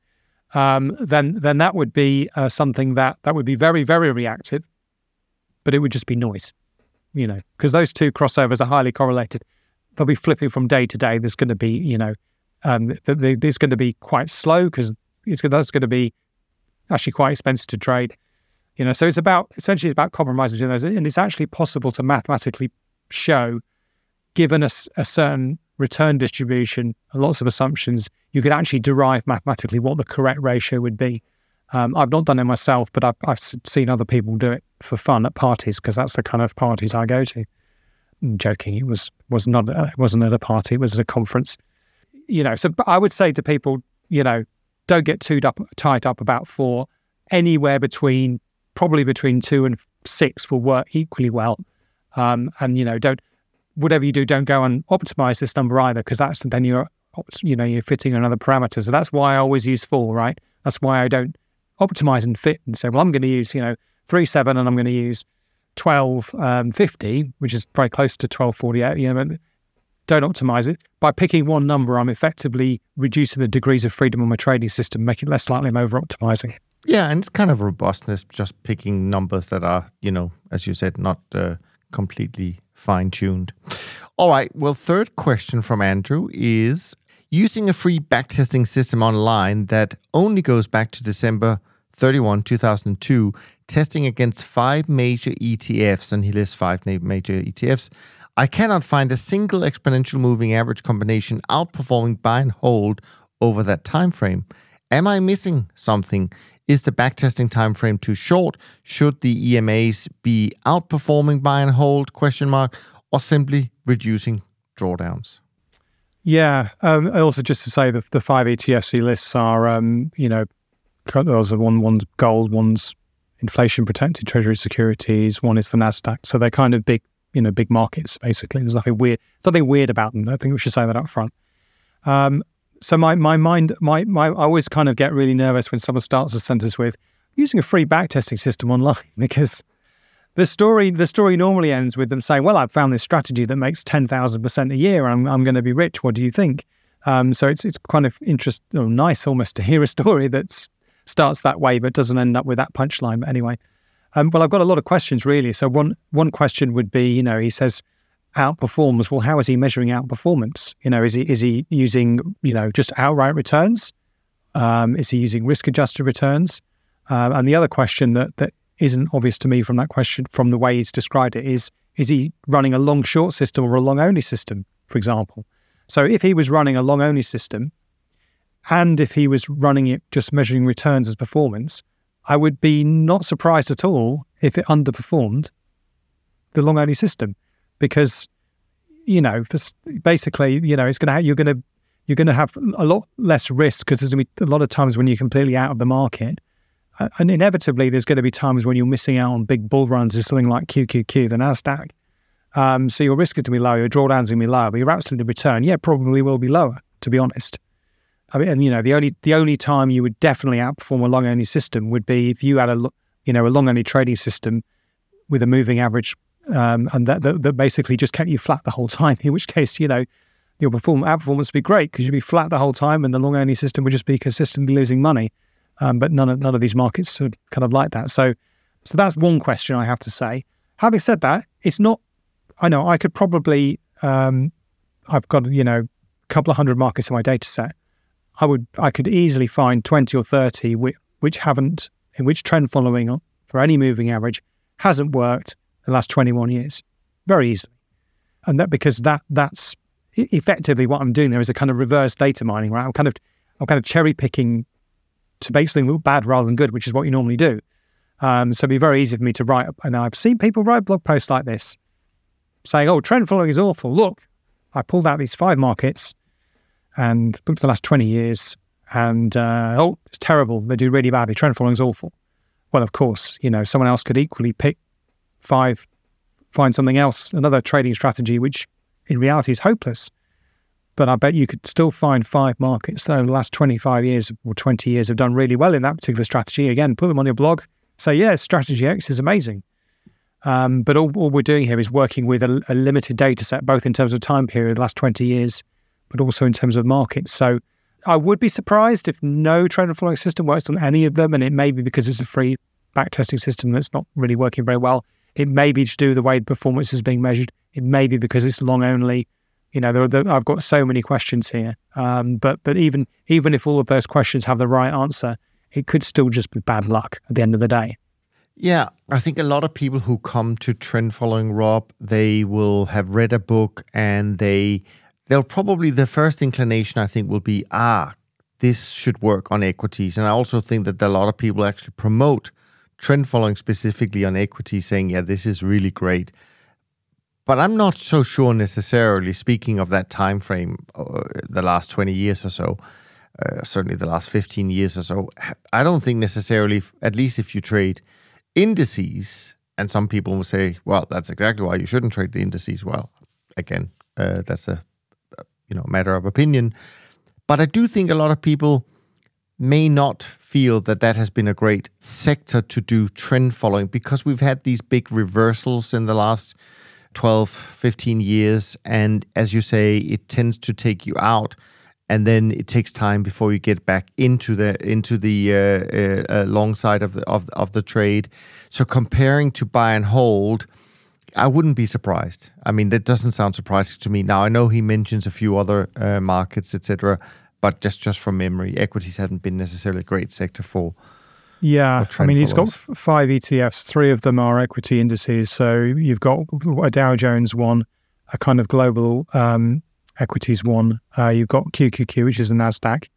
Speaker 2: Um, then then that would be uh, something that that would be very very reactive but it would just be noise, you know, because those two crossovers are highly correlated. They'll be flipping from day to day. There's going to be, you know, um, there's going to be quite slow because it's that's going to be actually quite expensive to trade. You know, so it's about essentially it's about compromising those, and it's actually possible to mathematically show, given a, a certain return distribution and lots of assumptions, you could actually derive mathematically what the correct ratio would be. Um, I've not done it myself, but I've, I've seen other people do it for fun at parties because that's the kind of parties I go to. I'm joking, it was was not it wasn't at a party; it was at a conference. You know, so I would say to people, you know, don't get too up, tied up about four. Anywhere between probably between two and six will work equally well. Um, and you know, don't whatever you do, don't go and optimize this number either because that's then you're you know you're fitting another parameter. So that's why I always use four, right? That's why I don't optimize and fit and say, well, I'm going to use, you know, three seven and I'm going to use 1250, um, which is very close to 1248. You know, don't optimize it. By picking one number, I'm effectively reducing the degrees of freedom on my trading system, making it less likely I'm over optimizing.
Speaker 1: Yeah, and it's kind of robustness, just picking numbers that are, you know, as you said, not uh, completely fine tuned. All right. Well, third question from Andrew is using a free backtesting system online that only goes back to December 31, 2002, testing against five major ETFs, and he lists five major ETFs. I cannot find a single exponential moving average combination outperforming buy and hold over that time frame. Am I missing something? Is the backtesting time frame too short? Should the EMAs be outperforming buy and hold question mark or simply reducing drawdowns?
Speaker 2: Yeah. Um, also, just to say that the five ETFs lists are, um, you know, those are one one's gold, one's inflation protected treasury securities, one is the Nasdaq. So they're kind of big, you know, big markets basically. There's nothing weird, nothing weird about them. I think we should say that up front. Um, so my my mind, my my, I always kind of get really nervous when someone starts a sentence with using a free backtesting system online [laughs] because the story the story normally ends with them saying, "Well, I've found this strategy that makes ten thousand percent a year. I'm I'm going to be rich. What do you think?" Um, so it's it's kind of interesting, or nice almost to hear a [laughs] story that starts that way but doesn't end up with that punchline. But anyway, um, well, I've got a lot of questions really. So one one question would be, you know, he says outperforms. Well, how is he measuring outperformance? You know, is he is he using you know just outright returns? Um, is he using risk adjusted returns? Uh, and the other question that that isn't obvious to me from that question, from the way he's described it, is is he running a long short system or a long only system, for example? So if he was running a long only system, and if he was running it just measuring returns as performance, I would be not surprised at all if it underperformed the long only system, because you know, basically, you know, it's going to you're going to you're going to have a lot less risk because there's going to be a lot of times when you're completely out of the market and inevitably there's going to be times when you're missing out on big bull runs of something like QQQ, the Nasdaq. Um, so your risk is to be lower, your drawdowns going to be lower, but your absolute return, yeah, probably will be lower. To be honest, I mean, and you know, the only the only time you would definitely outperform a long only system would be if you had a you know a long only trading system with a moving average, um, and that, that, that basically just kept you flat the whole time. [laughs] In which case, you know, your perform outperformance would be great because you'd be flat the whole time, and the long only system would just be consistently losing money. Um, but none of none of these markets are kind of like that. So, so that's one question I have to say. Having said that, it's not. I know I could probably. Um, I've got you know a couple of hundred markets in my data set. I would I could easily find twenty or thirty which, which haven't in which trend following for any moving average hasn't worked the last twenty one years, very easily, and that because that that's effectively what I'm doing there is a kind of reverse data mining, right? I'm kind of I'm kind of cherry picking to basically look bad rather than good, which is what you normally do. Um, so it'd be very easy for me to write, and I've seen people write blog posts like this, saying, "Oh, trend following is awful. Look, I pulled out these five markets and looked at the last twenty years, and uh, oh, it's terrible. They do really badly. Trend following is awful." Well, of course, you know, someone else could equally pick five, find something else, another trading strategy, which in reality is hopeless. But I bet you could still find five markets that over the last 25 years or 20 years have done really well in that particular strategy. Again, put them on your blog. Say, yeah, strategy X is amazing. Um, but all, all, we're doing here is working with a, a, limited data set, both in terms of time period, the last 20 years, but also in terms of markets. So I would be surprised if no trend following system works on any of them. And it may be because it's a free backtesting system that's not really working very well. It may be to do the way the performance is being measured. It may be because it's long only you know, there, there, I've got so many questions here. Um, but but even even if all of those questions have the right answer, it could still just be bad luck at the end of the day.
Speaker 1: Yeah, I think a lot of people who come to trend following Rob, they will have read a book and they they'll probably the first inclination I think will be ah this should work on equities, and I also think that a lot of people actually promote trend following specifically on equities, saying yeah this is really great. But I'm not so sure necessarily. Speaking of that time frame, uh, the last 20 years or so, uh, certainly the last 15 years or so, I don't think necessarily. At least if you trade indices, and some people will say, "Well, that's exactly why you shouldn't trade the indices." Well, again, uh, that's a you know matter of opinion. But I do think a lot of people may not feel that that has been a great sector to do trend following because we've had these big reversals in the last 12, 15 years. And as you say, it tends to take you out. And then it takes time before you get back into the into the uh, uh, uh, long side of the of, of the trade. So comparing to buy and hold, I wouldn't be surprised. I mean, that doesn't sound surprising to me. Now I know he mentions a few other uh, markets, etc., but just just from memory, equities haven't been necessarily a great sector for
Speaker 2: yeah, I mean, he's got five ETFs. Three of them are equity indices. So you've got a Dow Jones one, a kind of global um, equities one. Uh, you've got QQQ, which is a Nasdaq,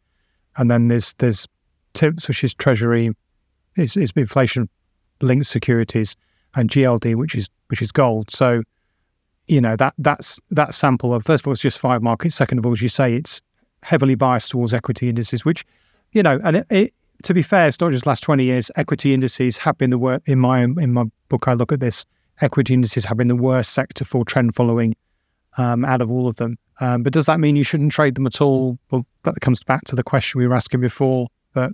Speaker 2: and then there's there's TIPS, which is Treasury, is is inflation linked securities, and GLD, which is which is gold. So you know that that's that sample of first of all it's just five markets. Second of all, as you say, it's heavily biased towards equity indices, which you know, and it, it, to be fair, it's not just last twenty years. Equity indices have been the worst. In my in my book, I look at this. Equity indices have been the worst sector for trend following um, out of all of them. Um, but does that mean you shouldn't trade them at all? Well, that comes back to the question we were asking before. But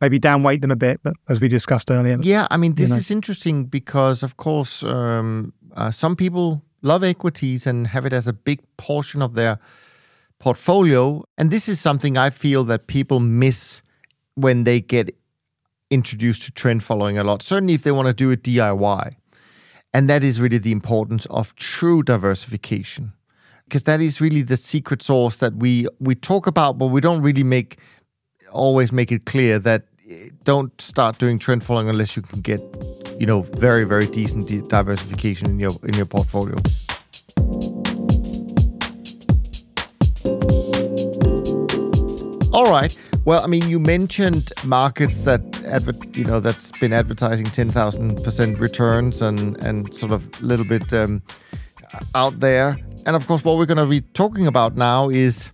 Speaker 2: maybe downweight them a bit, but as we discussed earlier.
Speaker 1: Yeah, I mean, this you know. is interesting because, of course, um, uh, some people love equities and have it as a big portion of their portfolio. And this is something I feel that people miss when they get introduced to trend following a lot, certainly if they want to do it DIY. And that is really the importance of true diversification. Because that is really the secret sauce that we we talk about, but we don't really make always make it clear that eh, don't start doing trend following unless you can get, you know, very very decent diversification in your in your portfolio. Right. Well, I mean, you mentioned markets that adver- you know that's been advertising ten thousand percent returns and and sort of a little bit um, out there. And of course, what we're going to be talking about now is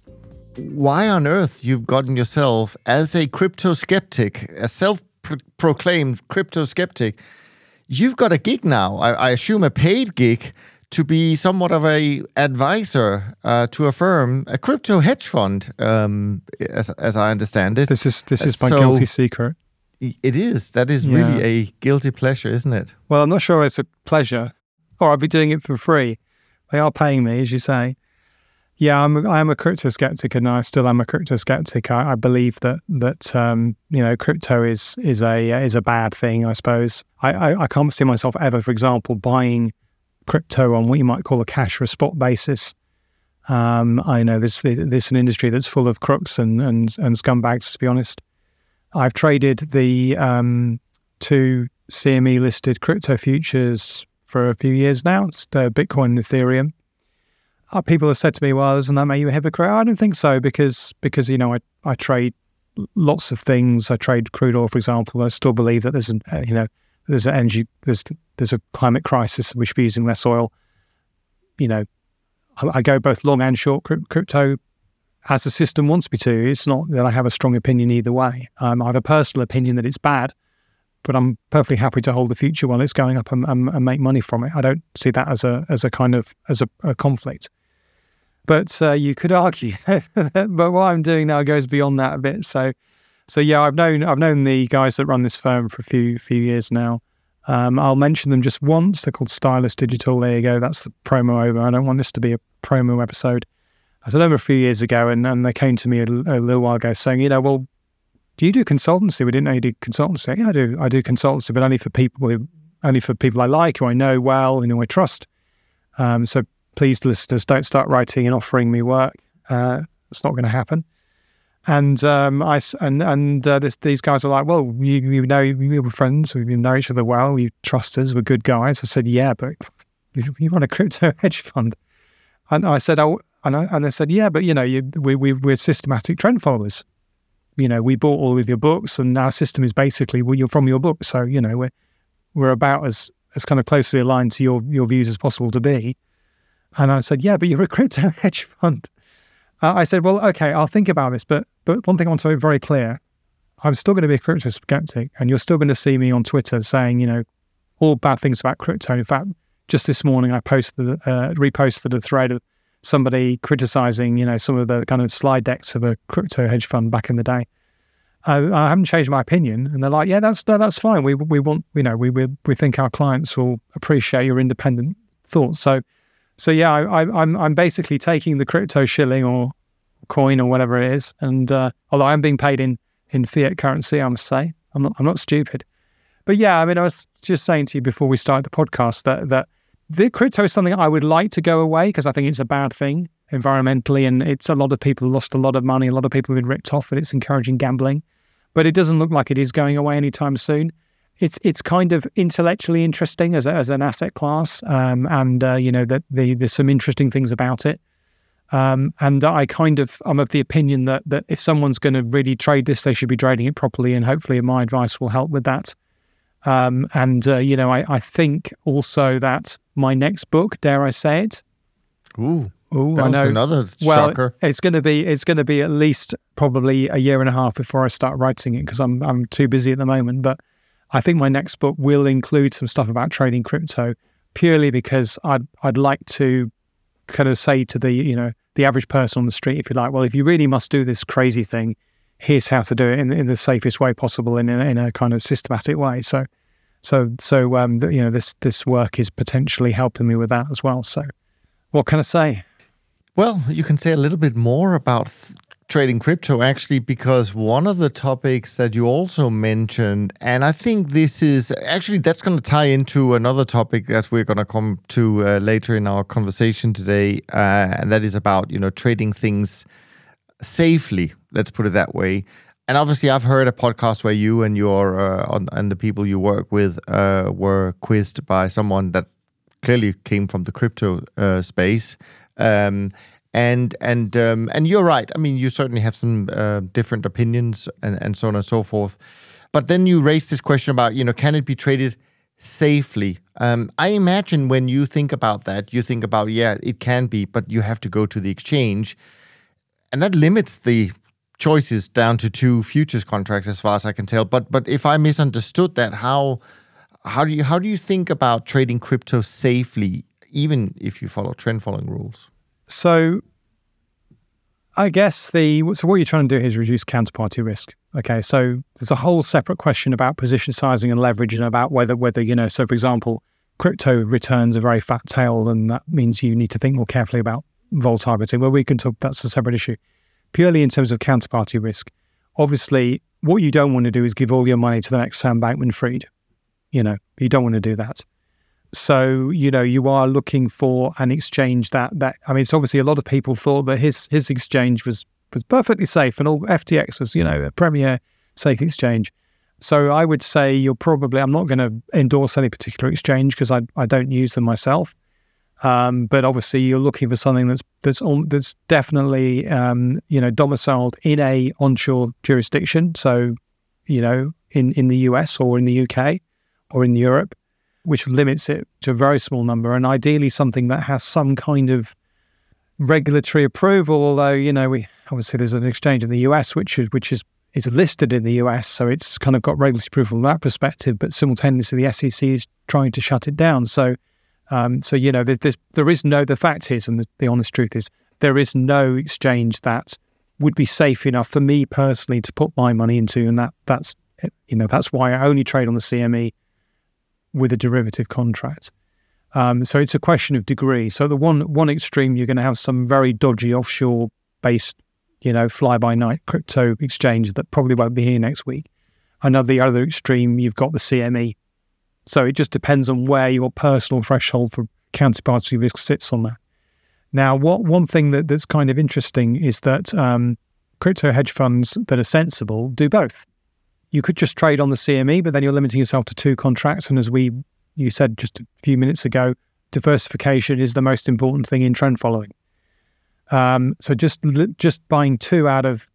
Speaker 1: why on earth you've gotten yourself as a crypto skeptic, a self-proclaimed crypto skeptic. You've got a gig now. I, I assume a paid gig to be somewhat of a advisor uh, to a firm, a crypto hedge fund, um, as as I understand it.
Speaker 2: This is this is my so guilty secret.
Speaker 1: It is. That is yeah. really a guilty pleasure, isn't it?
Speaker 2: Well, I'm not sure it's a pleasure, or I'll be doing it for free. They are paying me, as you say. Yeah, I'm I am a crypto skeptic, and I still am a crypto skeptic. I, I believe that that um, you know crypto is is a is a bad thing. I suppose I, I, I can't see myself ever, for example, buying crypto on what you might call a cash or a spot basis. Um, I know this this is an industry that's full of crooks and and and scumbags. To be honest, I've traded the um, two CME listed crypto futures for a few years now. It's the Bitcoin and Ethereum. Uh, people have said to me, "Well, doesn't that make you a hypocrite?" I don't think so because because you know I I trade lots of things. I trade crude oil, for example. I still believe that there's an uh, you know there's an energy there's there's a climate crisis. We should be using less oil. You know, I, I go both long and short crypto as the system wants me to. It's not that I have a strong opinion either way. Um, I have a personal opinion that it's bad, but I'm perfectly happy to hold the future while it's going up and, and, and make money from it. I don't see that as a as a kind of as a, a conflict. But uh, you could argue, [laughs] but what I'm doing now goes beyond that a bit. So, so yeah, I've known I've known the guys that run this firm for a few few years now. Um, I'll mention them just once. They're called Stylus Digital. There you go. That's the promo over. I don't want this to be a promo episode. I said them a few years ago, and, and they came to me a, a, little while ago saying, you know, well, do you do consultancy? We didn't know you did consultancy. Yeah, I do. I do consultancy, but only for people, who, only for people I like, who I know well, and who I trust. Um, so please, listeners, don't start writing and offering me work. Uh, it's not going to happen. And um, I and and uh, this, these guys are like, well, you, you know, we were friends, we know each other well, you trust us, we're good guys. I said, yeah, but you, you run a crypto [laughs] hedge fund, and I said, oh, and I, and they said, yeah, but you know, you, we, we we're systematic trend followers. You know, we bought all of your books, and our system is basically well, you're from your book, so you know we're we're about as as kind of closely aligned to your your views as possible to be. And I said, yeah, but you're a crypto [laughs] hedge fund. Uh, I said, well, okay, I'll think about this, but but one thing I want to make very clear, I'm still going to be a crypto skeptic, and you're still going to see me on Twitter saying, you know, all bad things about crypto. In fact, just this morning I posted, uh, reposted a thread of somebody criticizing, you know, some of the kind of slide decks of a crypto hedge fund back in the day. Uh, I haven't changed my opinion, and they're like, "Yeah, that's no, that's fine. We we want, you know, we we we think our clients will appreciate your independent thoughts." So, so yeah, I, I, I'm I'm basically taking the crypto shilling or coin or whatever it is. And uh, although I'm being paid in in fiat currency, I must say I'm not I'm not stupid. But yeah, I mean, I was just saying to you before we started the podcast that that the crypto is something I would like to go away because I think it's a bad thing environmentally, and it's a lot of people lost a lot of money. A lot of people have been ripped off, and it's encouraging gambling. But it doesn't look like it is going away anytime soon. It's it's kind of intellectually interesting as a, as an asset class, um, and uh, you know that the, there's some interesting things about it. Um, and I kind of I'm of the opinion that that if someone's going to really trade this, they should be trading it properly, and hopefully my advice will help with that. Um, and uh, you know, I, I think also that my next book, dare I say it,
Speaker 1: Ooh.
Speaker 2: Ooh, I know.
Speaker 1: another
Speaker 2: well,
Speaker 1: shocker.
Speaker 2: it's going to be it's going to be at least probably a year and a half before I start writing it because I'm I'm too busy at the moment. But I think my next book will include some stuff about trading crypto, purely because I'd I'd like to kind of say to the you know the average person on the street, if you like, well, if you really must do this crazy thing, here's how to do it in, in the safest way possible in a, in a kind of systematic way. So, so so um, you know this this work is potentially helping me with that as well. So, what can I say?
Speaker 1: Well, you can say a little bit more about trading crypto actually, because one of the topics that you also mentioned, and I think this is actually that's going to tie into another topic that we're going to come to uh, later in our conversation today, uh, and that is about you know trading things safely. Let's put it that way. And obviously, I've heard a podcast where you and your uh, on, and the people you work with uh, were quizzed by someone that clearly came from the crypto uh, space. Um, and and um, and you're right. I mean, you certainly have some uh, different opinions and, and so on and so forth. But then you raised this question about you know can it be traded safely? Um, I imagine when you think about that, you think about yeah, it can be, but you have to go to the exchange, and that limits the choices down to two futures contracts, as far as I can tell. But but if I misunderstood that, how how do you how do you think about trading crypto safely, even if you follow trend following rules?
Speaker 2: So, I guess the so what you're trying to do is reduce counterparty risk. Okay, so there's a whole separate question about position sizing and leverage, and about whether whether you know. So, for example, crypto returns a very fat tail, and that means you need to think more carefully about vol targeting. Well, we can talk. That's a separate issue. Purely in terms of counterparty risk, obviously, what you don't want to do is give all your money to the next Sam Bankman-Fried. You know, you don't want to do that. So you know you are looking for an exchange that that I mean it's obviously a lot of people thought that his his exchange was was perfectly safe and all FTX was you know a premier safe exchange. So I would say you're probably I'm not going to endorse any particular exchange because I I don't use them myself. Um, but obviously you're looking for something that's that's that's definitely um, you know domiciled in a onshore jurisdiction. So you know in in the US or in the UK or in Europe which limits it to a very small number, and ideally something that has some kind of regulatory approval. Although you know, we obviously there's an exchange in the US which is which is is listed in the US, so it's kind of got regulatory approval from that perspective. But simultaneously, the SEC is trying to shut it down. So, um, so you know, there's, there is no. The fact is, and the, the honest truth is, there is no exchange that would be safe enough for me personally to put my money into, and that that's you know that's why I only trade on the CME with a derivative contract. Um, so it's a question of degree. So the one one extreme, you're going to have some very dodgy offshore based, you know, fly by night crypto exchange that probably won't be here next week. Another the other extreme, you've got the CME. So it just depends on where your personal threshold for counterparty risk sits on that. Now, what one thing that, that's kind of interesting is that um, crypto hedge funds that are sensible do both you could just trade on the CME, but then you're limiting yourself to two contracts. And as we you said just a few minutes ago, diversification is the most important thing in trend following. Um, so just just buying two out of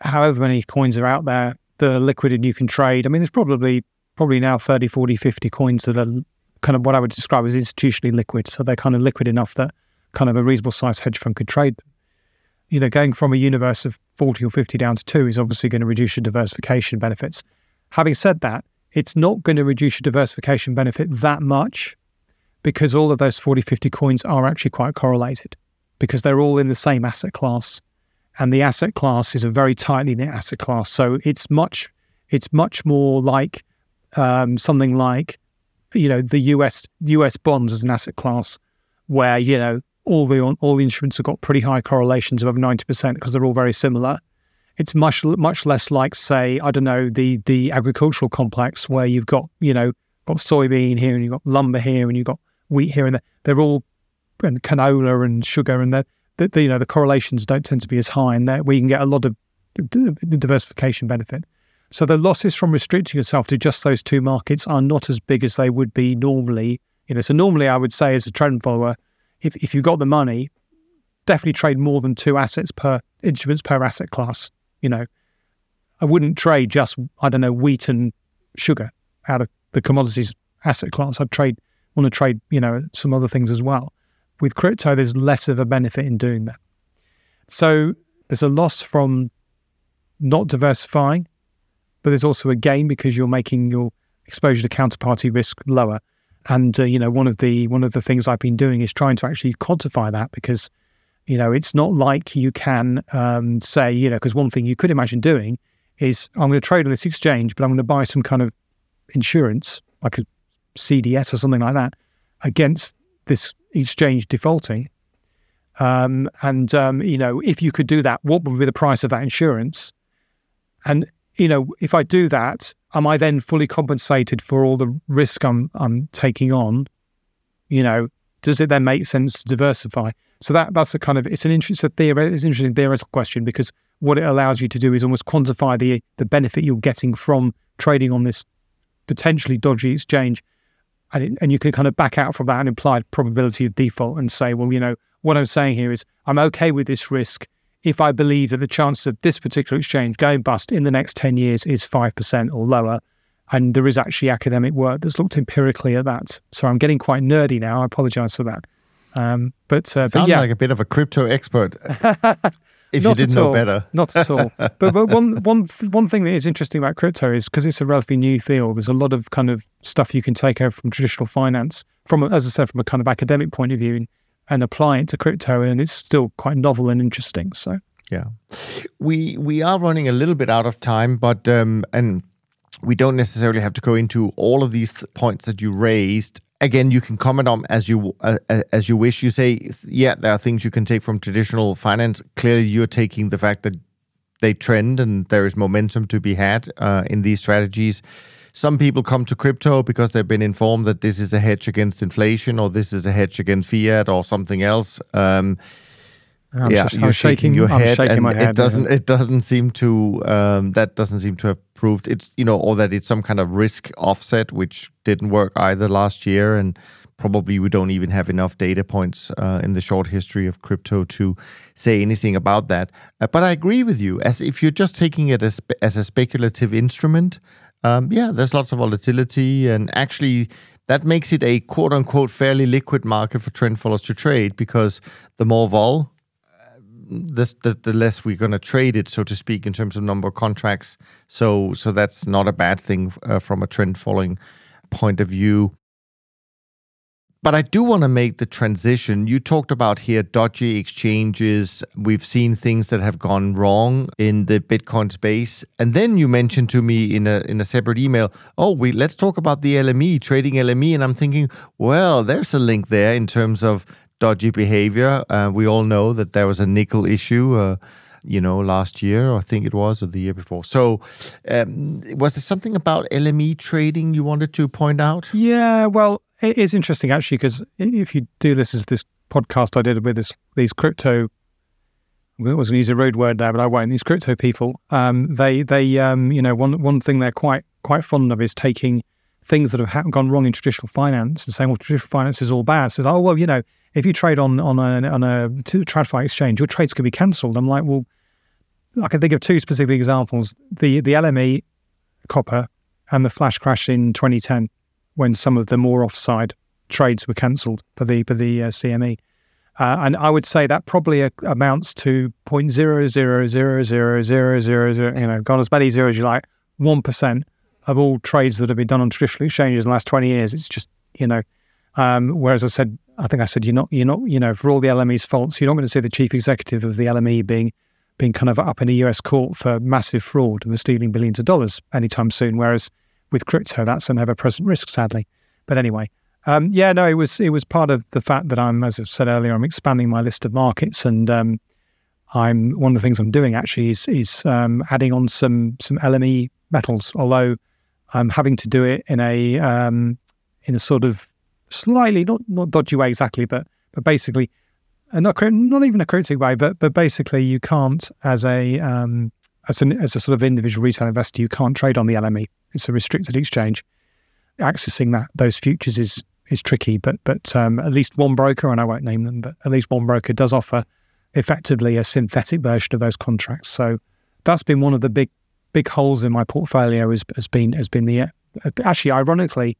Speaker 2: however many coins are out there that are liquid and you can trade. I mean, there's probably probably now 30, 40, 50 coins that are kind of what I would describe as institutionally liquid. So they're kind of liquid enough that kind of a reasonable size hedge fund could trade them. You know, going from a universe of 40 or 50 down to two is obviously going to reduce your diversification benefits. Having said that, it's not going to reduce your diversification benefit that much because all of those 40, 50 coins are actually quite correlated because they're all in the same asset class. And the asset class is a very tightly knit asset class. So it's much, it's much more like um, something like, you know, the US US bonds as an asset class, where you know all the all the instruments have got pretty high correlations above ninety percent because they're all very similar. It's much much less like, say, I don't know, the the agricultural complex where you've got you know got soybean here and you've got lumber here and you've got wheat here and there. They're all and canola and sugar and the, the, you know the correlations don't tend to be as high and that we can get a lot of diversification benefit. So the losses from restricting yourself to just those two markets are not as big as they would be normally. You know, so normally I would say as a trend follower, if if you've got the money, definitely trade more than two assets per instruments per asset class. You know, I wouldn't trade just I don't know wheat and sugar out of the commodities asset class. I'd trade want to trade you know some other things as well. with crypto, there's less of a benefit in doing that. So there's a loss from not diversifying, but there's also a gain because you're making your exposure to counterparty risk lower. And uh, you know, one of the one of the things I've been doing is trying to actually quantify that because you know it's not like you can um, say you know because one thing you could imagine doing is I'm going to trade on this exchange, but I'm going to buy some kind of insurance like a CDS or something like that against this exchange defaulting. Um, and um, you know, if you could do that, what would be the price of that insurance? And you know, if I do that, am I then fully compensated for all the risk I'm I'm taking on? You know, does it then make sense to diversify? So that that's a kind of it's an interesting theory, it's an interesting theoretical question because what it allows you to do is almost quantify the the benefit you're getting from trading on this potentially dodgy exchange and, it, and you can kind of back out from that an implied probability of default and say, well, you know, what I'm saying here is I'm okay with this risk if I believe that the chance of this particular exchange going bust in the next 10 years is 5% or lower. And there is actually academic work that's looked empirically at that. So I'm getting quite nerdy now. I apologize for that. Um, but, uh,
Speaker 1: Sound
Speaker 2: but yeah.
Speaker 1: like a bit of a crypto expert. [laughs] if you didn't know
Speaker 2: all.
Speaker 1: better.
Speaker 2: Not at all. [laughs] but, but one, one, one thing that is interesting about crypto is because it's a relatively new field, there's a lot of kind of stuff you can take over from traditional finance, from, as I said, from a kind of academic point of view and, and apply it to crypto. And it's still quite novel and interesting. So,
Speaker 1: Yeah, we we are running a little bit out of time, but um, and we don't necessarily have to go into all of these points that you raised. Again, you can comment on as you uh, uh, as you wish. You say, yeah, there are things you can take from traditional finance. Clearly, you're taking the fact that they trend and there is momentum to be had uh, in these strategies. Some people come to crypto because they've been informed that this is a hedge against inflation or this is a hedge against fiat or something else. Um,
Speaker 2: I'm
Speaker 1: yeah,
Speaker 2: just-
Speaker 1: you're shaking, your
Speaker 2: I'm
Speaker 1: head,
Speaker 2: shaking
Speaker 1: and
Speaker 2: my
Speaker 1: it doesn't.
Speaker 2: yeah.
Speaker 1: It doesn't seem to. Um, that doesn't seem to have proved it's you know, or that it's some kind of risk offset, which didn't work either last year, and probably we don't even have enough data points uh, in the short history of crypto to say anything about that. Uh, but I agree with you. As if you're just taking it as as a speculative instrument, um, yeah, there's lots of volatility, and actually. That makes it a quote unquote fairly liquid market for trend followers to trade because the more vol, this, the, the less we're going to trade it, so to speak, in terms of number of contracts. So, so that's not a bad thing uh, from a trend following point of view. But I do want to make the transition. You talked about here dodgy exchanges. We've seen things that have gone wrong in the Bitcoin space, and then you mentioned to me in a in a separate email, "Oh, we let's talk about the LME trading LME." And I'm thinking, well, there's a link there in terms of dodgy behavior. Uh, we all know that there was a nickel issue. Uh, you know, last year, I think it was, or the year before. So, um, was there something about LME trading you wanted to point out?
Speaker 2: Yeah, well, it is interesting actually because if you do listen to this podcast I did with this these crypto, I was going to use a rude word there, but I won't. These crypto people, um, they they um, you know one one thing they're quite quite fond of is taking things that have ha- gone wrong in traditional finance and saying, well, traditional finance is all bad. Says, oh well, you know, if you trade on on a on a TradFi exchange, your trades could be cancelled. I'm like, well, I can think of two specific examples: the the LME copper and the flash crash in 2010 when some of the more offside trades were cancelled for the for the uh, CME. Uh, and I would say that probably a, amounts to point zero zero zero zero zero zero zero. You know, gone as many zeros as you like. One percent of all trades that have been done on traditional exchanges in the last twenty years. It's just you know. Um, whereas I said, I think I said, you're not, you're not, you know, for all the LME's faults, you're not going to see the chief executive of the LME being being kind of up in a US court for massive fraud and for stealing billions of dollars anytime soon. Whereas with crypto, that's an ever-present risk, sadly. But anyway, um, yeah, no, it was it was part of the fact that I'm, as I've said earlier, I'm expanding my list of markets, and um, I'm one of the things I'm doing actually is is um, adding on some some LME metals, although I'm having to do it in a um, in a sort of slightly not not dodgy way exactly, but but basically and not cryp- not even a cryptic way, but but basically you can't as a um, as an as a sort of individual retail investor, you can't trade on the LME. It's a restricted exchange. Accessing that those futures is is tricky, but but um, at least one broker, and I won't name them, but at least one broker does offer effectively a synthetic version of those contracts. So that's been one of the big big holes in my portfolio. Has has been has been the actually ironically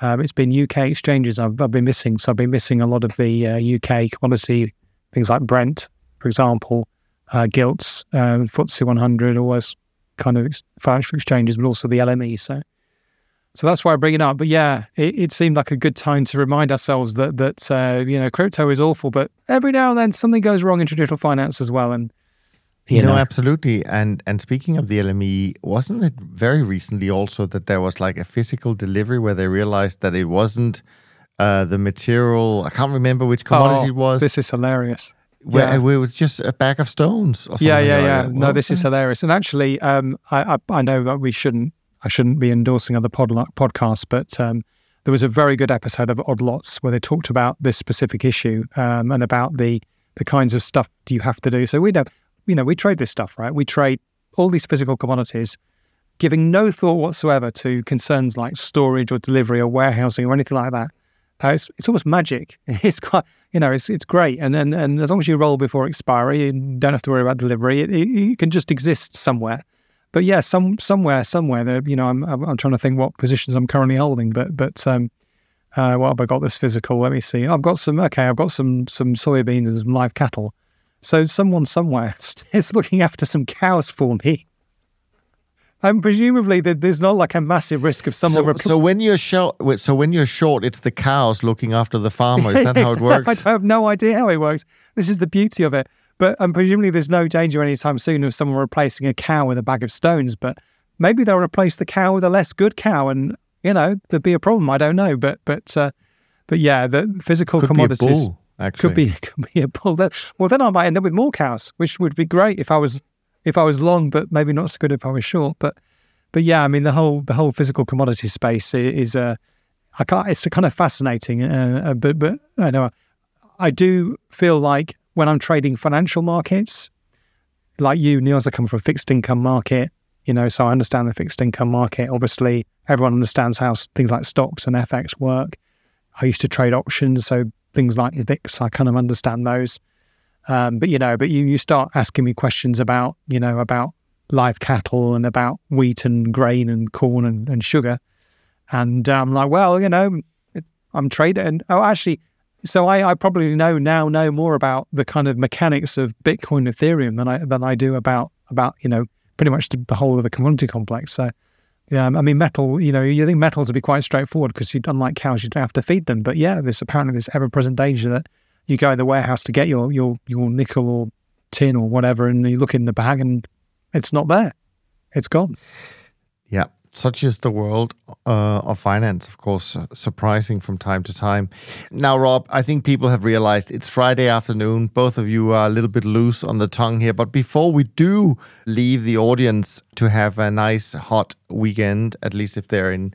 Speaker 2: Um, it's been UK exchanges I've, I've, been missing. So I've been missing a lot of the uh, UK commodity things like Brent, for example, uh, gilts, uh, FTSE 100, all those kind of financial exchanges, but also the LME. So, so that's why I bring it up. But yeah, it, it seemed like a good time to remind ourselves that that uh, you know crypto is awful, but every now and then something goes wrong in traditional finance as well, and
Speaker 1: you, know, absolutely. And and speaking of the LME, wasn't it very recently also that there was like a physical delivery where they realized that it wasn't uh, the material? I can't remember which commodity
Speaker 2: oh,
Speaker 1: it was.
Speaker 2: This is hilarious.
Speaker 1: Where yeah. it was just a bag of stones. Or something
Speaker 2: yeah, yeah,
Speaker 1: like
Speaker 2: yeah. No, this is hilarious. And actually, um, I, I, I know that we shouldn't. I shouldn't be endorsing other pod, podcasts, but um, there was a very good episode of Odd Lots where they talked about this specific issue um, and about the the kinds of stuff you have to do. So we know you know, we trade this stuff, right? We trade all these physical commodities, giving no thought whatsoever to concerns like storage or delivery or warehousing or anything like that. Uh, it's, it's almost magic. [laughs] It's quite, you know, it's it's great. And, and and as long as you roll before expiry, you don't have to worry about delivery. It, it, it can just exist somewhere. But yeah, some somewhere, somewhere. There, you know, I'm, I'm trying to think what positions I'm currently holding. But but um, uh, what have I got this physical? Let me see. I've got some. Okay, I've got some some soybeans and some live cattle. So someone somewhere [laughs] is looking after some cows for me. And presumably there's not like a massive risk of someone.
Speaker 1: So, repl- so when you're short, so when you're short, it's the cows looking after the farmer. Is that how it [laughs] works?
Speaker 2: I have no idea how it works. This is the beauty of it. But um, presumably there's no danger anytime soon of someone replacing a cow with a bag of stones. But maybe they'll replace the cow with a less good cow, and you know there'd be a problem. I don't know. But but uh, but yeah, the physical
Speaker 1: Could
Speaker 2: commodities.
Speaker 1: Actually.
Speaker 2: Could be [laughs] could be a bull. Well, then I might end up with more cows, which would be great if I was if I was long, but maybe not so good if I was short. But but yeah, I mean the whole the whole physical commodity space is uh, I can't. It's kind of fascinating, uh, uh, but but I know I do feel like when I'm trading financial markets, like you, Niels, I come from a fixed income market, you know, so I understand the fixed income market. Obviously, everyone understands how things like stocks and FX work. I used to trade options, so things like VIX, I kind of understand those. Um, but you know, but you you start asking me questions about you know about live cattle and about wheat and grain and corn and, and sugar, and I'm like, well, you know, I'm trading. And oh, actually, so I, I probably know now know more about the kind of mechanics of Bitcoin, Ethereum than I than I do about about you know pretty much the, the whole of the commodity complex. So yeah, I mean, metal, you know, you think metals would be quite straightforward because you, unlike cows, you don't have to feed them. But yeah, there's apparently this ever present danger that you go in the warehouse to get your, your, your nickel or tin or whatever, and you look in the bag and it's not there. It's gone.
Speaker 1: Yeah such is the world uh, of finance, of course, uh, surprising from time to time. Now, Rob, I think people have realized it's Friday afternoon. Both of you are a little bit loose on the tongue here. But before we do leave the audience to have a nice hot weekend, at least if they're in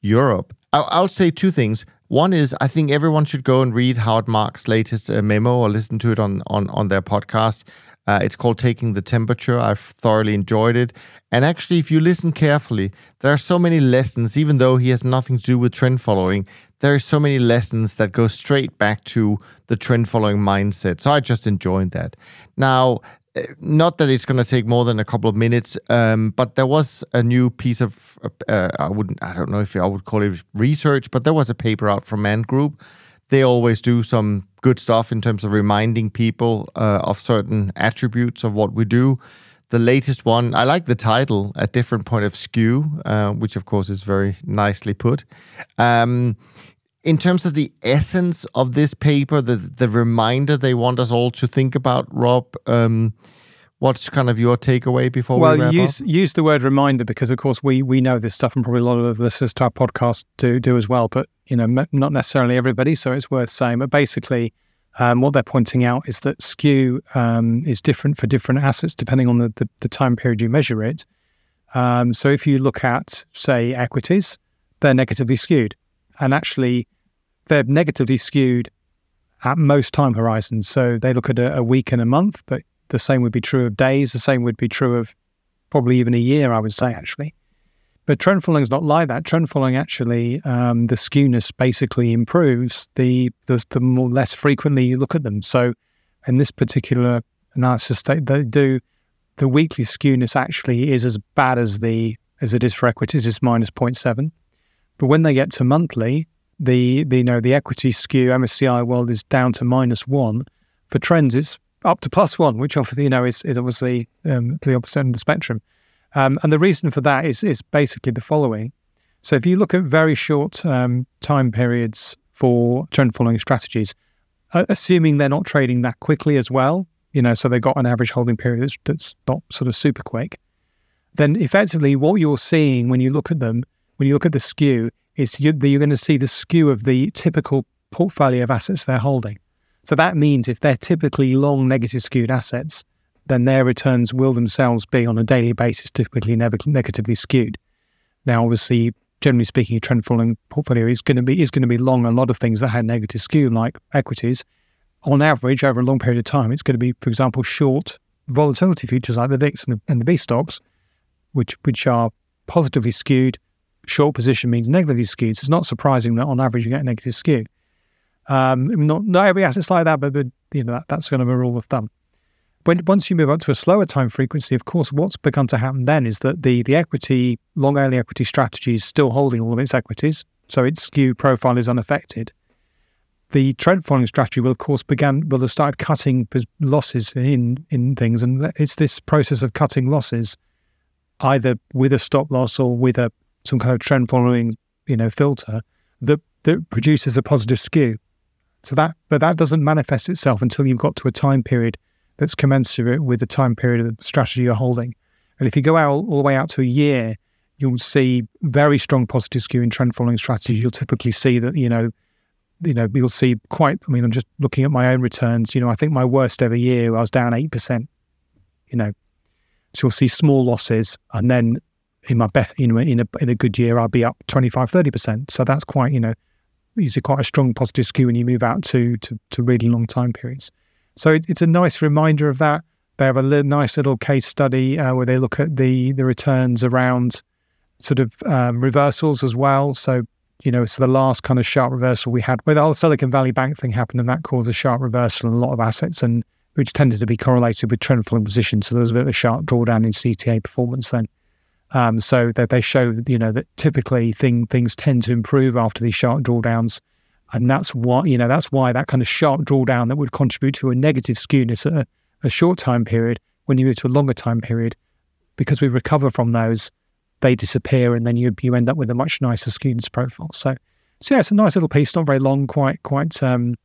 Speaker 1: Europe, I'll, I'll say two things. One is I think everyone should go and read Howard Marks' latest uh, memo or listen to it on, on, on their podcast. Uh, it's called Taking the Temperature. I've thoroughly enjoyed it. And actually, if you listen carefully, there are so many lessons, even though he has nothing to do with trend following, there are so many lessons that go straight back to the trend following mindset. So I just enjoyed that. Now, not that it's going to take more than a couple of minutes, um, but there was a new piece of, uh, I wouldn't, I don't know if I would call it research, but there was a paper out from Man Group they always do some good stuff in terms of reminding people uh, of certain attributes of what we do. The latest one, I like the title, A Different Point of Skew, uh, which of course is very nicely put. Um, in terms of the essence of this paper, the the reminder they want us all to think about, Rob, um, What's kind of your takeaway before
Speaker 2: well,
Speaker 1: we wrap
Speaker 2: use
Speaker 1: up?
Speaker 2: use the word reminder because, of course, we we know this stuff, and probably a lot of the listeners to our podcast do do as well. But you know, m- not necessarily everybody, so it's worth saying. But basically, um, what they're pointing out is that skew um, is different for different assets depending on the, the, the time period you measure it. Um, so if you look at, say, equities, they're negatively skewed, and actually, they're negatively skewed at most time horizons. So they look at a, a week and a month, but the same would be true of days. The same would be true of probably even a year, I would say, actually. But trend following is not like that. Trend following actually, um, the skewness basically improves the, the, the more less frequently you look at them. So, in this particular analysis, they, they do the weekly skewness actually is as bad as the as it is for equities. It's minus 0.7. But when they get to monthly, the, the you know the equity skew MSCI world is down to minus one. For trends, it's up to plus one, which obviously you know is, is obviously um, the opposite end of the spectrum. Um, and the reason for that is is basically the following. So if you look at very short um, time periods for trend following strategies, uh, assuming they're not trading that quickly as well, you know, so they've got an average holding period that's, that's not sort of super quick, then effectively what you're seeing when you look at them, when you look at the skew, is you, you're going to see the skew of the typical portfolio of assets they're holding. So that means if they're typically long negative skewed assets, then their returns will themselves be on a daily basis typically negatively skewed. Now, obviously, generally speaking, a trend following portfolio is going to be is going to be long a lot of things that had negative skew, like equities. On average, over a long period of time, it's going to be, for example, short volatility futures like the VIX and the, and the VSTOXX, which which are positively skewed. Short position means negatively skewed. So it's not surprising that on average you get a negative skew. Um, not not every asset's like that, but, but you know that, that's kind of a rule of thumb. When once you move up to a slower time frequency, of course, what's begun to happen then is that the the equity long only equity strategy is still holding all of its equities, so its skew profile is unaffected. The trend following strategy will, of course, began will have started cutting losses in in things, and it's this process of cutting losses, either with a stop loss or with a some kind of trend following you know filter that that produces a positive skew. So that but that doesn't manifest itself until you've got to a time period that's commensurate with the time period of the strategy you're holding. And if you go out all the way out to a year, you'll see very strong positive skew in trend following strategies. You'll typically see that, you know, you know, you'll see quite, I mean, I'm just looking at my own returns, you know, I think my worst ever year, I was down 8%, you know, so you'll see small losses. And then in my best, you know, in a, in a good year, I'll be up 25, 30%. So that's quite, you know, usually quite a strong positive skew when you move out to, to, to really long time periods. So it, it's a nice reminder of that. They have a li- nice little case study uh, where they look at the the returns around sort of um, reversals as well. So you know, so the last kind of sharp reversal we had, where the whole Silicon Valley Bank thing happened, and that caused a sharp reversal in a lot of assets, and which tended to be correlated with trend following positions. So there was a bit of a sharp drawdown in CTA performance then. Um, so that they show that you know that typically thing, things tend to improve after these sharp drawdowns and that's why, you know, that's why that kind of sharp drawdown that would contribute to a negative skewness at a, a short time period, when you move to a longer time period, because we recover from those, they disappear and then you you end up with a much nicer skewness profile. So, so yeah, it's a nice little piece, not very long, quite quite um,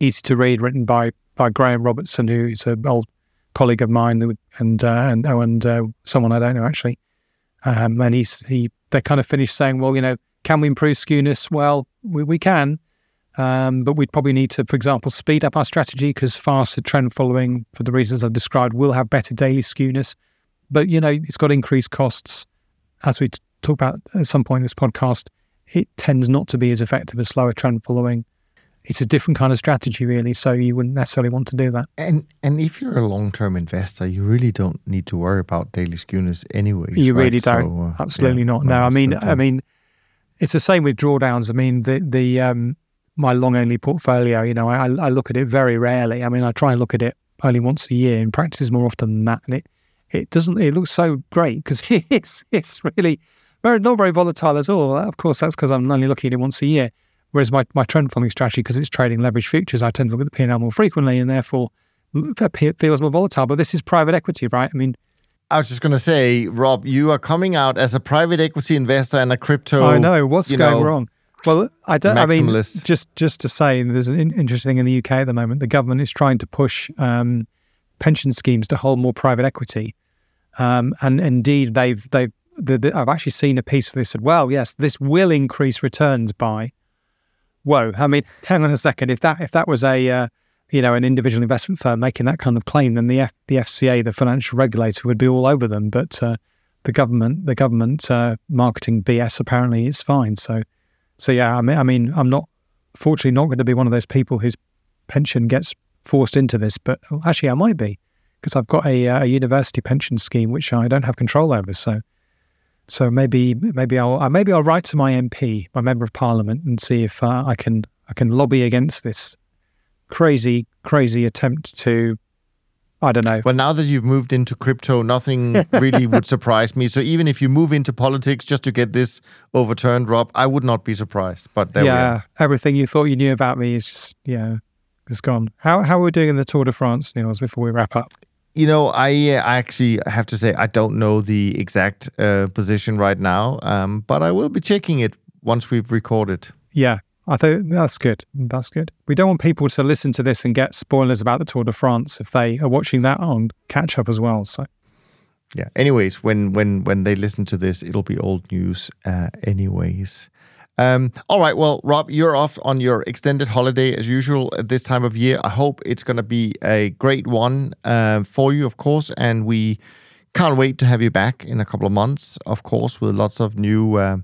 Speaker 2: easy to read, written by by Graham Robertson, who is an old colleague of mine, and uh, and oh, and uh, someone I don't know actually. Um, and he's he they kind of finished saying, well, you know, can we improve skewness? Well, we, we can, um, but we'd probably need to, for example, speed up our strategy because faster trend following, for the reasons I've described, will have better daily skewness. But, you know, it's got increased costs. As we talk about at some point in this podcast, it tends not to be as effective as slower trend following. It's a different kind of strategy, really. So you wouldn't necessarily want to do that.
Speaker 1: And and if you're a long term investor, you really don't need to worry about daily skewness anyway.
Speaker 2: You right? really don't. So, uh, Absolutely yeah, not. No, I mean, I mean, it's the same with drawdowns. I mean, the the um, my long only portfolio, you know, I, I look at it very rarely. I mean, I try and look at it only once a year. In practice, more often than that, and it it doesn't. It looks so great because [laughs] it's it's really very not very volatile at all. Of course, that's because I'm only looking at it once a year. Whereas my, my trend following strategy, because it's trading leverage futures, I tend to look at the P&L more frequently and therefore it feels more volatile. But this is private equity, right? I mean,
Speaker 1: I was just going to say, Rob, you are coming out as a private equity investor and a crypto.
Speaker 2: I know what's going know, wrong. Well, I don't. I mean, just just to say, there's an interesting thing in the UK at the moment. The government is trying to push um, pension schemes to hold more private equity, um, and indeed, they've they've. The, the, I've actually seen a piece of this said, well, yes, this will increase returns by. Whoa! I mean, hang on a second. If that if that was a uh, you know, an individual investment firm making that kind of claim, then the F- the FCA, the financial regulator, would be all over them. But uh, the government, the government uh, marketing BS apparently is fine. So, so yeah, I mean, I mean, I'm not, fortunately, not going to be one of those people whose pension gets forced into this. But actually, I might be because I've got a, uh, a university pension scheme which I don't have control over. So, so maybe maybe I'll uh, maybe I'll write to my MP, my member of parliament, and see if uh, I can I can lobby against this crazy, crazy attempt to I don't know.
Speaker 1: Well, now that you've moved into crypto, nothing [laughs] really would surprise me. So even if you move into politics just to get this overturned, Rob, I would not be surprised. But there
Speaker 2: yeah, everything you thought you knew about me is just yeah, it's gone. How how are we doing in the Tour de France, Niels? Before we wrap up.
Speaker 1: You know, I, uh, I actually have to say I don't know the exact uh, position right now, um, but I will be checking it once we've recorded.
Speaker 2: Yeah, I think that's good. That's good. We don't want people to listen to this and get spoilers about the Tour de France if they are watching that on catch up as well. So,
Speaker 1: yeah. Anyways, when when when they listen to this, it'll be old news. Uh, anyways. Um, all right. Well, Rob, you're off on your extended holiday as usual at this time of year. I hope it's going to be a great one uh, for you, of course, and we can't wait to have you back in a couple of months, of course, with lots of new. Uh,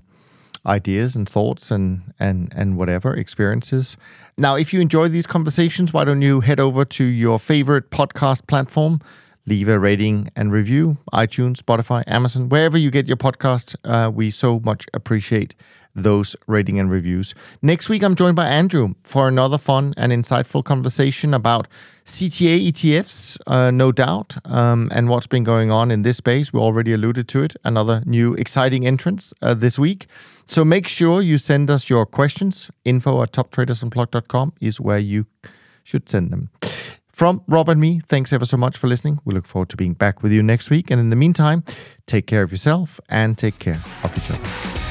Speaker 1: ideas and thoughts and and and whatever experiences. Now, if you enjoy these conversations, why don't you head over to your favorite podcast platform, leave a rating and review, iTunes, Spotify, Amazon, wherever you get your podcast. Uh, we so much appreciate those rating and reviews. Next week, I'm joined by Andrew for another fun and insightful conversation about CTA ETFs, uh, no doubt, um, and what's been going on in this space. We already alluded to it. Another new exciting entrance uh, this week. So make sure you send us your questions. Info at toptradersunplugged.com is where you should send them. From Rob and me, thanks ever so much for listening. We look forward to being back with you next week. And in the meantime, take care of yourself and take care of each other.